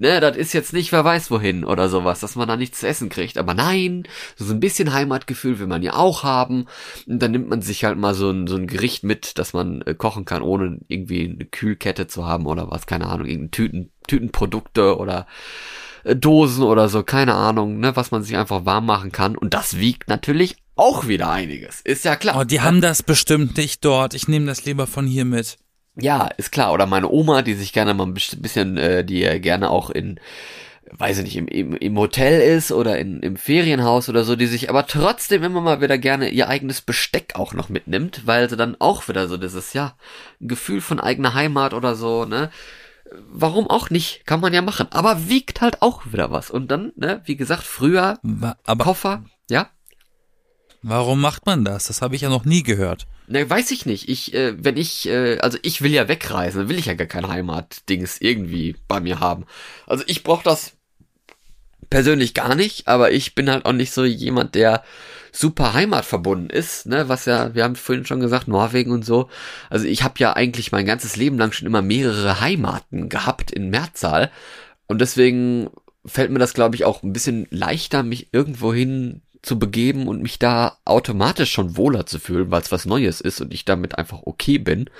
Ne, das ist jetzt nicht wer weiß wohin oder sowas, dass man da nichts zu essen kriegt. Aber nein, so ein bisschen Heimatgefühl will man ja auch haben. Und dann nimmt man sich halt mal so ein, so ein Gericht mit, dass man äh, kochen kann, ohne irgendwie eine Kühlkette zu haben oder was, keine Ahnung, irgendein Tüten, Tütenprodukte oder äh, Dosen oder so, keine Ahnung, ne, was man sich einfach warm machen kann. Und das wiegt natürlich auch wieder einiges. Ist ja klar. Oh, die haben das bestimmt nicht dort. Ich nehme das lieber von hier mit. Ja, ist klar. Oder meine Oma, die sich gerne mal ein bisschen, äh, die ja gerne auch in, weiß ich nicht, im, im, im Hotel ist oder in, im Ferienhaus oder so, die sich aber trotzdem immer mal wieder gerne ihr eigenes Besteck auch noch mitnimmt, weil sie dann auch wieder so dieses, ja, Gefühl von eigener Heimat oder so, ne? warum auch nicht? Kann man ja machen. Aber wiegt halt auch wieder was. Und dann, ne, wie gesagt, früher aber Koffer, ja? Warum macht man das? Das habe ich ja noch nie gehört. Ne, weiß ich nicht. Ich, äh, wenn ich, äh, also ich will ja wegreisen, will ich ja gar kein Heimatdings irgendwie bei mir haben. Also ich brauche das persönlich gar nicht, aber ich bin halt auch nicht so jemand, der super heimatverbunden ist, ne, was ja, wir haben vorhin schon gesagt, Norwegen und so. Also ich habe ja eigentlich mein ganzes Leben lang schon immer mehrere Heimaten gehabt in Mehrzahl und deswegen fällt mir das, glaube ich, auch ein bisschen leichter, mich irgendwohin zu begeben und mich da automatisch schon wohler zu fühlen, weil es was Neues ist und ich damit einfach okay bin,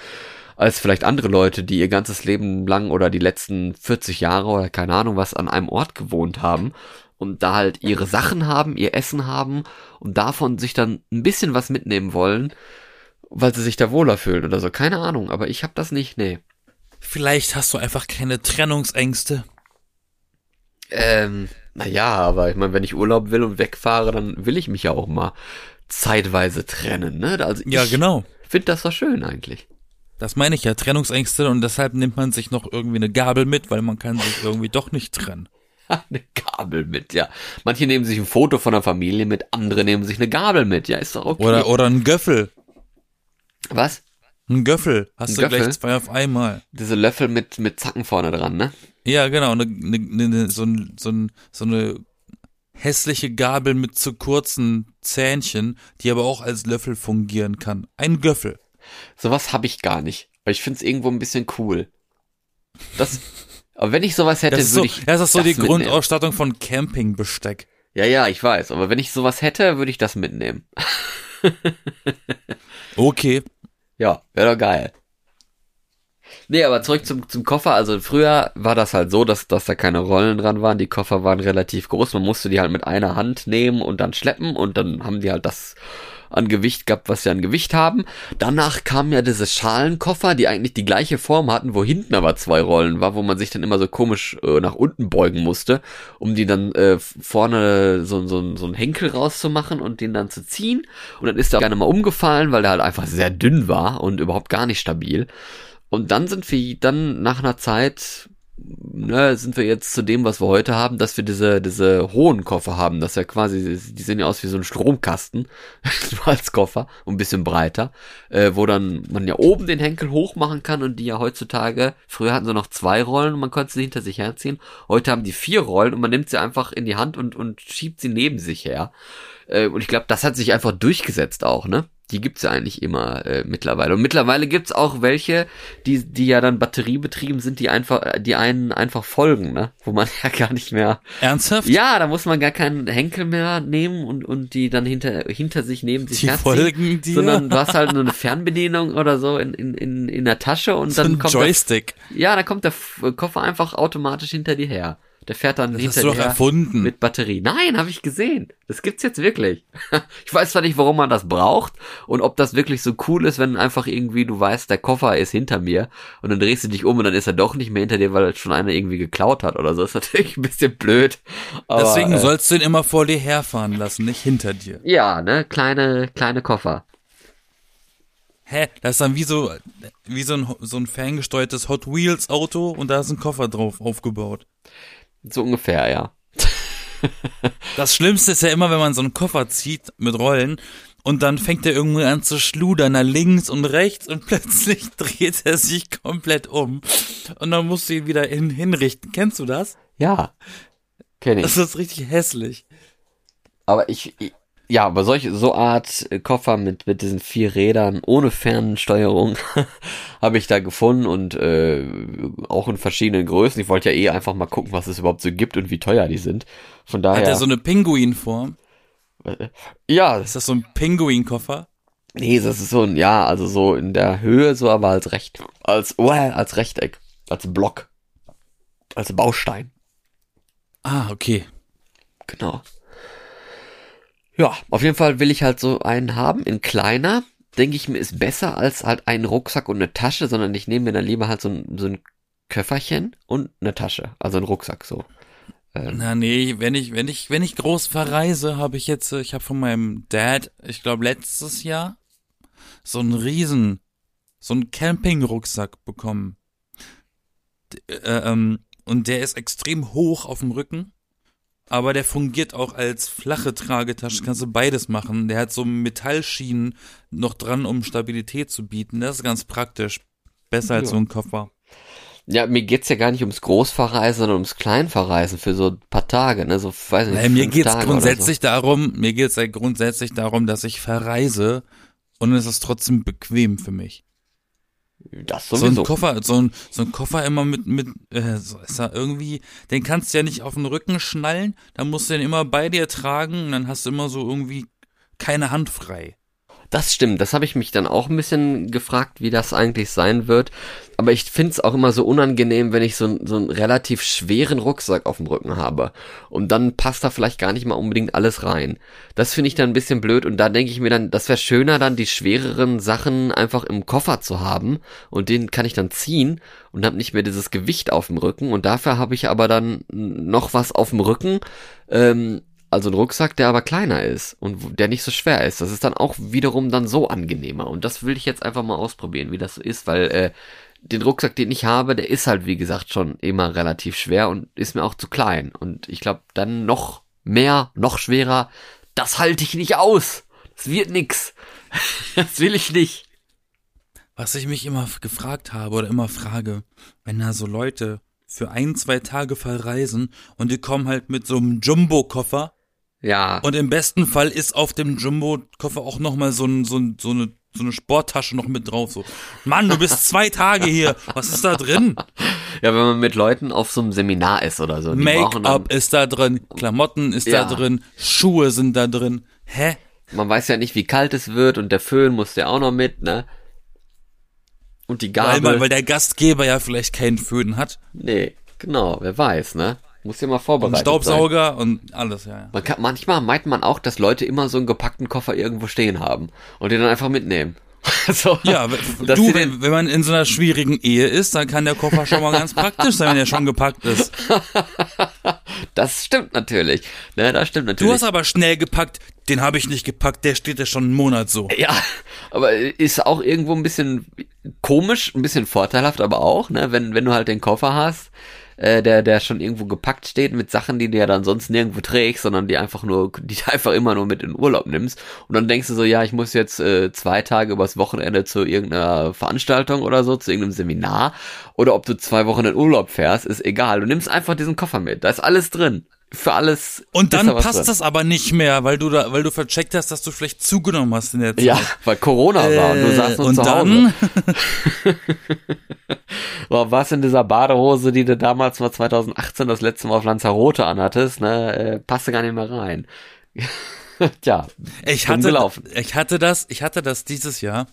als vielleicht andere Leute, die ihr ganzes Leben lang oder die letzten 40 Jahre oder keine Ahnung was an einem Ort gewohnt haben und da halt ihre Sachen haben, ihr Essen haben und davon sich dann ein bisschen was mitnehmen wollen, weil sie sich da wohler fühlen oder so. Keine Ahnung, aber ich hab das nicht, nee. Vielleicht hast du einfach keine Trennungsängste. Ähm, naja, aber ich meine, wenn ich Urlaub will und wegfahre, dann will ich mich ja auch mal zeitweise trennen, ne? Also ja, genau. Finde das doch schön eigentlich. Das meine ich ja, Trennungsängste und deshalb nimmt man sich noch irgendwie eine Gabel mit, weil man kann sich irgendwie doch nicht trennen. [LAUGHS] eine Gabel mit, ja. Manche nehmen sich ein Foto von der Familie mit, andere nehmen sich eine Gabel mit, ja, ist doch okay. Oder, oder ein Göffel. Was? Ein Göffel. Hast ein du Göffel? gleich zwei auf einmal. Diese Löffel mit, mit Zacken vorne dran, ne? Ja, genau. Ne, ne, ne, so, ein, so, ein, so eine hässliche Gabel mit zu kurzen Zähnchen, die aber auch als Löffel fungieren kann. Ein Göffel. Sowas habe ich gar nicht. Aber ich finde es irgendwo ein bisschen cool. Das, aber wenn ich sowas hätte, würde so, ich. Das ist so das die mitnehmen. Grundausstattung von Campingbesteck. Ja, ja, ich weiß. Aber wenn ich sowas hätte, würde ich das mitnehmen. [LAUGHS] okay. Ja, wäre doch geil. Nee, aber zurück zum, zum Koffer. Also früher war das halt so, dass, dass da keine Rollen dran waren. Die Koffer waren relativ groß. Man musste die halt mit einer Hand nehmen und dann schleppen und dann haben die halt das an Gewicht gehabt, was sie an Gewicht haben. Danach kamen ja diese Schalenkoffer, die eigentlich die gleiche Form hatten, wo hinten aber zwei Rollen war, wo man sich dann immer so komisch äh, nach unten beugen musste, um die dann äh, vorne so, so, so einen Henkel rauszumachen und den dann zu ziehen. Und dann ist er gerne mal umgefallen, weil der halt einfach sehr dünn war und überhaupt gar nicht stabil. Und dann sind wir dann nach einer Zeit ne, sind wir jetzt zu dem, was wir heute haben, dass wir diese, diese hohen Koffer haben, dass ja quasi, die sehen ja aus wie so ein Stromkasten, [LAUGHS] als Koffer, ein bisschen breiter, äh, wo dann man ja oben den Henkel hoch machen kann und die ja heutzutage, früher hatten sie noch zwei Rollen und man konnte sie hinter sich herziehen, heute haben die vier Rollen und man nimmt sie einfach in die Hand und, und schiebt sie neben sich her. Äh, und ich glaube, das hat sich einfach durchgesetzt auch, ne? Die gibt's ja eigentlich immer äh, mittlerweile. Und mittlerweile gibt's auch welche, die, die ja dann batteriebetrieben sind, die einfach, äh, die einen einfach folgen, ne? Wo man [LAUGHS] ja gar nicht mehr. Ernsthaft? Ja, da muss man gar keinen Henkel mehr nehmen und, und die dann hinter, hinter sich neben sich Die herziehen. folgen dir? Sondern du hast halt nur eine Fernbedienung oder so in, in, in, in der Tasche und so dann kommt der, Joystick. ja, dann kommt der Koffer einfach automatisch hinter dir her. Der fährt dann Das hinter hast du doch erfunden. mit Batterie. Nein, habe ich gesehen. Das gibt's jetzt wirklich. [LAUGHS] Ich weiß zwar nicht, warum man das braucht und ob das wirklich so cool ist, wenn einfach irgendwie du weißt, der Koffer ist hinter mir und dann drehst du dich um und dann ist er doch nicht mehr hinter dir, weil schon einer irgendwie geklaut hat oder so. ist natürlich ein bisschen blöd. Aber, Deswegen äh, sollst du ihn immer vor dir herfahren lassen, nicht hinter dir. ja, ne, kleine kleine Koffer. Hä? Das ist dann wie so, wie so ein, so ein ferngesteuertes Hot Wheels Auto und da ist ein Koffer drauf aufgebaut. So ungefähr, ja. [LAUGHS] Das Schlimmste ist ja immer, wenn man so einen Koffer zieht mit Rollen und dann fängt er irgendwie an zu schludern nach links und rechts und [LAUGHS] plötzlich dreht er sich komplett um und dann musst du ihn wieder hin, hinrichten. Kennst du das? Ja. Kenne ich. Das ist richtig hässlich. Aber ich, ich ja, aber solche, so Art äh, Koffer mit, mit diesen vier Rädern ohne Fernsteuerung [LAUGHS] habe ich da gefunden und äh, auch in verschiedenen Größen. Ich wollte ja eh einfach mal gucken, was es überhaupt so gibt und wie teuer die sind. Von Hat daher. er so eine Pinguinform? ja, Ist das so ein Pinguinkoffer? nee, das ist so ein, ja, also so in der Höhe, so aber als Recht, als, oh, als Rechteck, als Block, als Baustein. Ah, okay. Genau. Ja, auf jeden Fall will ich halt so einen haben in kleiner. Denke ich mir, ist besser als halt ein Rucksack und eine Tasche, sondern ich nehme mir dann lieber halt so ein, so ein Köfferchen und eine Tasche. Also ein Rucksack so. Ähm, Na nee, wenn ich wenn ich wenn ich groß verreise, habe ich jetzt äh, ich habe von meinem Dad, ich glaube letztes Jahr so einen riesen so einen Campingrucksack bekommen. D äh, ähm, und der ist extrem hoch auf dem Rücken, aber der fungiert auch als flache Tragetasche, kannst du beides machen. Der hat so Metallschienen noch dran, um Stabilität zu bieten. Das ist ganz praktisch. Besser als Ja. so ein Koffer. Ja, mir geht's ja gar nicht ums Großverreisen, sondern ums Kleinverreisen für so ein paar Tage, ne, so, weiß nicht, Naja, mir fünf geht's Tage grundsätzlich darum, mir geht's ja grundsätzlich darum, dass ich verreise und es ist trotzdem bequem für mich. So. Das So sowieso. ein Koffer, so ein, so ein Koffer immer mit, mit, äh, so ist da irgendwie, den kannst du ja nicht auf den Rücken schnallen, dann musst du den immer bei dir tragen und dann hast du immer so irgendwie keine Hand frei. Das stimmt, das habe ich mich dann auch ein bisschen gefragt, wie das eigentlich sein wird. Aber ich find's auch immer so unangenehm, wenn ich so, so einen relativ schweren Rucksack auf dem Rücken habe. Und dann passt da vielleicht gar nicht mal unbedingt alles rein. Das finde ich dann ein bisschen blöd und da denke ich mir dann, das wäre schöner, dann die schwereren Sachen einfach im Koffer zu haben und den kann ich dann ziehen und habe nicht mehr dieses Gewicht auf dem Rücken. Und dafür habe ich aber dann noch was auf dem Rücken. Ähm, also ein Rucksack, der aber kleiner ist und der nicht so schwer ist. Das ist dann auch wiederum dann so angenehmer. Und das will ich jetzt einfach mal ausprobieren, wie das so ist, weil äh, den Rucksack, den ich habe, der ist halt, wie gesagt, schon immer relativ schwer und ist mir auch zu klein. Und ich glaube, dann noch mehr, noch schwerer, das halte ich nicht aus. Das wird nix. [LAUGHS] Das will ich nicht. Was ich mich immer gefragt habe oder immer frage, wenn da so Leute für ein, zwei Tage verreisen und die kommen halt mit so einem Jumbo-Koffer Ja, Und im besten Fall ist auf dem Jumbo-Koffer auch nochmal so, ein, so, ein, so, eine, so eine Sporttasche noch mit drauf. So, Mann, du bist zwei Tage hier. Was ist da drin? ja, wenn man mit Leuten auf so einem Seminar ist oder so. Make-up ist da drin, Klamotten ist Ja. da drin, Schuhe sind da drin. Hä? Man weiß ja nicht, wie kalt es wird und der Föhn muss ja auch noch mit, ne? Und die Gabel. weil, weil der Gastgeber ja vielleicht keinen Föhn hat. nee, genau, wer weiß, ne? Muss ja mal Und vorbereitet sein. Staubsauger und alles, ja. ja. Man kann, manchmal meint man auch, dass Leute immer so einen gepackten Koffer irgendwo stehen haben und den dann einfach mitnehmen. [LAUGHS] so, Ja, du, wenn, wenn man in so einer schwierigen Ehe ist, dann kann der Koffer schon mal ganz praktisch sein, wenn er schon gepackt ist. [LAUGHS] das stimmt natürlich. Ne, das stimmt Du natürlich. hast aber schnell gepackt, den habe ich nicht gepackt, der steht ja schon einen Monat so. Ja, aber ist auch irgendwo ein bisschen komisch, ein bisschen vorteilhaft, aber auch, ne, wenn, wenn du halt den Koffer hast, äh, der, der schon irgendwo gepackt steht mit Sachen, die du ja dann sonst nirgendwo trägst, sondern die einfach nur, die du einfach immer nur mit in Urlaub nimmst. Und dann denkst du so, ja, ich muss jetzt äh, zwei Tage übers Wochenende zu irgendeiner Veranstaltung oder so, zu irgendeinem Seminar. Oder ob du zwei Wochen in Urlaub fährst, ist egal. Du nimmst einfach diesen Koffer mit. Da ist alles drin. Für alles. Und dann da passt drin. das aber nicht mehr, weil du da, weil du vercheckt hast, dass du vielleicht zugenommen hast in der Zeit. Ja, weil Corona war und du saßt nur und zu dann, Hause. [LAUGHS] [LAUGHS] So, was in dieser Badehose, die du damals mal 2018 das letzte Mal auf Lanzarote anhattest, ne, äh, passte gar nicht mehr rein. [LAUGHS] Tja, ich hatte, gelaufen. ich hatte das, ich hatte das dieses Jahr.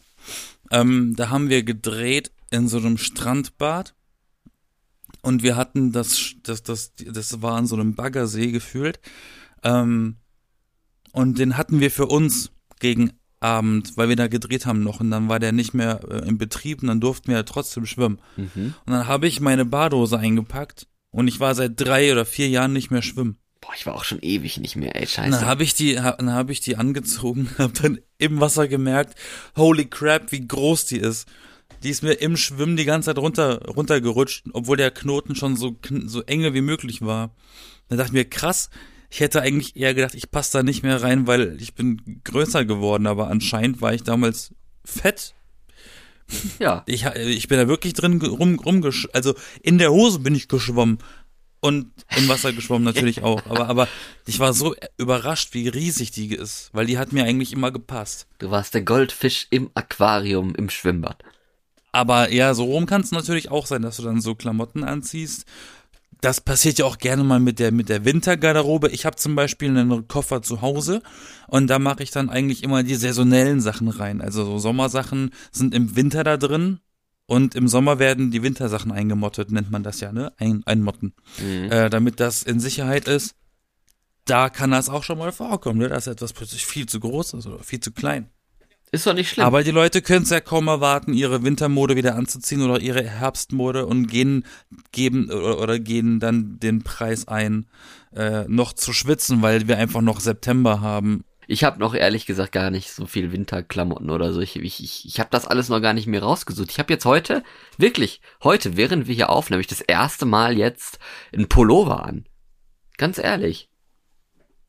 Ähm, da haben wir gedreht in so einem Strandbad. Und wir hatten das, das, das, das war an so einem Baggersee gefühlt. Ähm, und den hatten wir für uns gegen Abend, weil wir da gedreht haben noch. Und dann war der nicht mehr äh, in Betrieb und dann durften wir ja trotzdem schwimmen. Mhm. Und dann habe ich meine Badehose eingepackt und ich war seit drei oder vier Jahren nicht mehr schwimmen. Boah, ich war auch schon ewig nicht mehr, ey, Und scheiße. dann habe ich die, hab, dann habe ich die angezogen, [LAUGHS] habe dann im Wasser gemerkt, holy crap, wie groß die ist. Die ist mir im Schwimmen die ganze Zeit runter, runtergerutscht, obwohl der Knoten schon so, so enge wie möglich war. Dann dachte ich mir, krass, ich hätte eigentlich eher gedacht, ich passe da nicht mehr rein, weil ich bin größer geworden, aber anscheinend war ich damals fett. ja. Ich, ich bin da wirklich drin rum, rumgesch, also in der Hose bin ich geschwommen. Und im Wasser geschwommen natürlich auch. Aber, aber ich war so überrascht, wie riesig die ist, weil die hat mir eigentlich immer gepasst. Du warst der Goldfisch im Aquarium im Schwimmbad. Aber ja, so rum kann es natürlich auch sein, dass du dann so Klamotten anziehst. Das passiert ja auch gerne mal mit der mit der Wintergarderobe. Ich habe zum Beispiel einen Koffer zu Hause und da mache ich dann eigentlich immer die saisonellen Sachen rein. Also so Sommersachen sind im Winter da drin und im Sommer werden die Wintersachen eingemottet, nennt man das ja, ne? Ein, einmotten. Mhm. Äh, damit das in Sicherheit ist. Da kann das auch schon mal vorkommen, ne? dass etwas plötzlich viel zu groß ist oder viel zu klein. Ist doch nicht schlimm. Aber die Leute können es ja kaum erwarten, ihre Wintermode wieder anzuziehen oder ihre Herbstmode und gehen, geben oder, oder gehen dann den Preis ein, äh, noch zu schwitzen, weil wir einfach noch September haben. Ich habe noch ehrlich gesagt gar nicht so viel Winterklamotten oder so. Ich, ich, ich, ich habe das alles noch gar nicht mehr rausgesucht. Ich habe jetzt heute, wirklich, heute, während wir hier aufnehmen, ich das erste Mal jetzt einen Pullover an. Ganz ehrlich.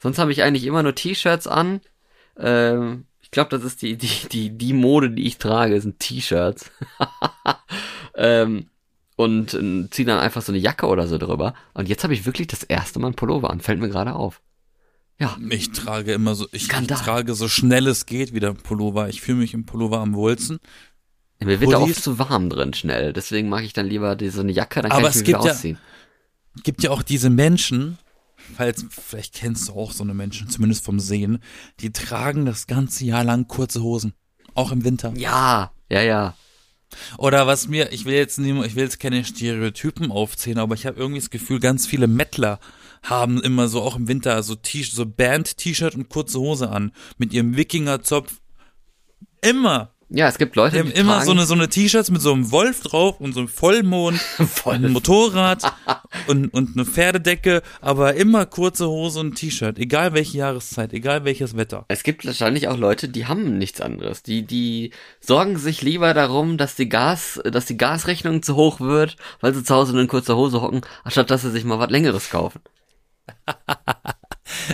Sonst habe ich eigentlich immer nur T-Shirts an. Ähm, ich glaube, das ist die, die, die, die Mode, die ich trage, sind T-Shirts. [LAUGHS] ähm, und äh, ziehe dann einfach so eine Jacke oder so drüber. Und jetzt habe ich wirklich das erste Mal einen Pullover an. Fällt mir gerade auf. Ja. Ich trage immer so, ich, ich trage so schnell es geht wieder Pullover. Ich fühle mich im Pullover am wohlsten. Mir wird da oft zu warm drin schnell. Deswegen mag ich dann lieber die, so eine Jacke, dann Aber kann ich es mich wieder gibt ja- ausziehen. gibt ja auch diese Menschen, falls, vielleicht kennst du auch so eine Menschen, zumindest vom Sehen, die tragen das ganze Jahr lang kurze Hosen. Auch im Winter. Ja, ja, ja. Oder was mir, ich will jetzt nicht, ich will jetzt keine Stereotypen aufzählen, aber ich habe irgendwie das Gefühl, ganz viele Mettler haben immer so auch im Winter so T so Band-T-Shirt und kurze Hose an mit ihrem Wikingerzopf. Immer. Ja, es gibt Leute, Die haben die immer tragen, so eine so eine T-Shirts mit so einem Wolf drauf und so einem Vollmond, [LAUGHS] ein Motorrad [LAUGHS] und und eine Pferdedecke, aber immer kurze Hose und T-Shirt, egal welche Jahreszeit, egal welches Wetter. Es gibt wahrscheinlich auch Leute, die haben nichts anderes. Die, die sorgen sich lieber darum, dass die Gas, dass die Gasrechnung zu hoch wird, weil sie zu Hause in kurzer Hose hocken, anstatt dass sie sich mal was längeres kaufen. [LAUGHS]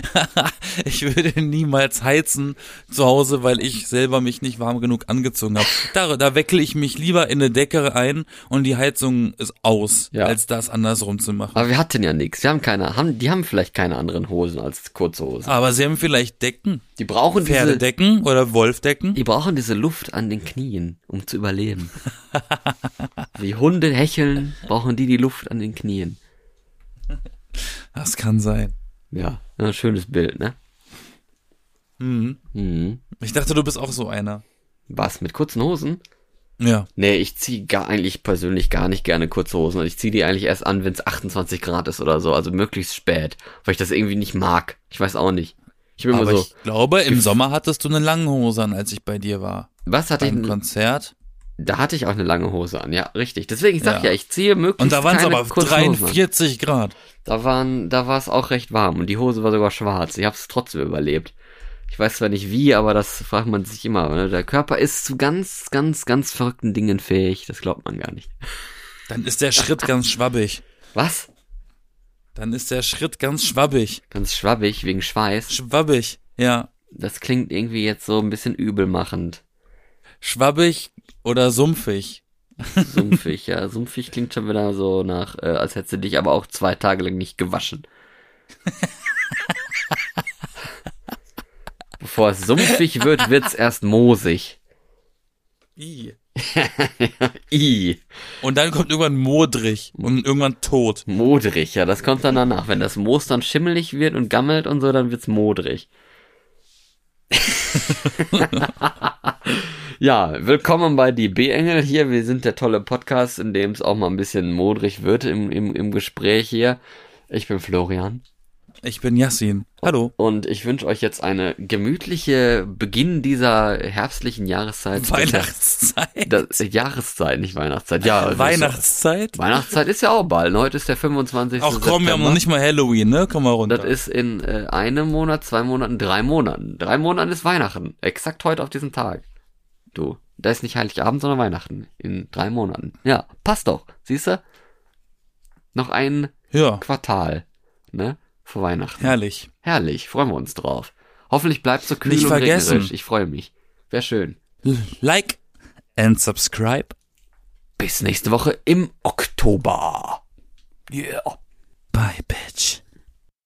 [LAUGHS] Ich würde niemals heizen zu Hause, weil ich selber mich nicht warm genug angezogen habe. Da, da weckle ich mich lieber in eine Decke ein und die Heizung ist aus, Ja. als das andersrum zu machen. Aber wir hatten ja nichts. Wir haben keine, haben, die haben vielleicht keine anderen Hosen als kurze Hosen. Aber sie haben vielleicht Decken, Die brauchen diese, Pferdedecken oder Wolfdecken. Die brauchen diese Luft an den Knien, um zu überleben. [LAUGHS] Wie Hunde hecheln, brauchen die die Luft an den Knien. Das kann sein. Ja, ein schönes Bild, ne? Mhm. Mhm. Ich dachte, du bist auch so einer. Was, mit kurzen Hosen? Ja. Nee, ich zieh gar eigentlich persönlich gar nicht gerne kurze Hosen. Ich zieh die eigentlich erst an, wenn es 28 Grad ist oder so, also möglichst spät, weil ich das irgendwie nicht mag. Ich weiß auch nicht. Ich bin immer Aber so, ich glaube, im Sommer hattest du eine lange Hose an, als ich bei dir war. was hatte ich Beim denn? Konzert. Da hatte ich auch eine lange Hose an, ja, richtig. Deswegen, ich sag Ja. ja, ich ziehe möglichst Und da waren es aber kurzen Hosen an. 43 Grad. Da waren, da war es auch recht warm und die Hose war sogar schwarz. Ich habe es trotzdem überlebt. Ich weiß zwar nicht wie, aber das fragt man sich immer. Ne? Der Körper ist zu ganz, ganz, ganz verrückten Dingen fähig. Das glaubt man gar nicht. Dann ist der Schritt [LAUGHS] ganz schwabbig. Was? Dann ist der Schritt ganz schwabbig. Ganz schwabbig wegen Schweiß. Schwabbig, ja. Das klingt irgendwie jetzt so ein bisschen übelmachend. Schwabbig oder sumpfig. Sumpfig, ja. Sumpfig klingt schon wieder so nach, äh, als hättest du dich aber auch zwei Tage lang nicht gewaschen. [LAUGHS] Bevor es sumpfig wird, wird's erst moosig. I. [LAUGHS] I. Und dann kommt irgendwann modrig und irgendwann tot. Modrig, ja, das kommt dann danach. Wenn das Moos dann schimmelig wird und gammelt und so, dann wird's modrig. [LAUGHS] ja, willkommen bei die B-Engel hier. Wir sind der tolle Podcast, in dem es auch mal ein bisschen modrig wird im, im, im Gespräch hier. Ich bin Florian. Ich bin Yassin. Hallo. Und ich wünsche euch jetzt eine gemütliche Beginn dieser herbstlichen Jahreszeit. Weihnachtszeit. Das, das, Jahreszeit, nicht Weihnachtszeit. Ja, Weihnachtszeit? So, Weihnachtszeit ist ja auch bald. Heute ist der 25. Ach komm, wir haben noch nicht mal Halloween, ne? Komm mal runter. Das ist in äh, einem Monat, zwei Monaten, drei Monaten. Drei Monaten ist Weihnachten. Exakt heute auf diesen Tag. Du, da ist nicht Heiligabend, sondern Weihnachten. In drei Monaten. Ja, passt doch. Siehst du? Noch ein ja. Quartal. Ne? vor Weihnachten. Herrlich. Herrlich, freuen wir uns drauf. Hoffentlich bleibt so kühl Nicht und vergessen. regnerisch. Ich freue mich. Wäre schön. Like and subscribe. Bis nächste Woche im Oktober. Yeah. Bye, bitch.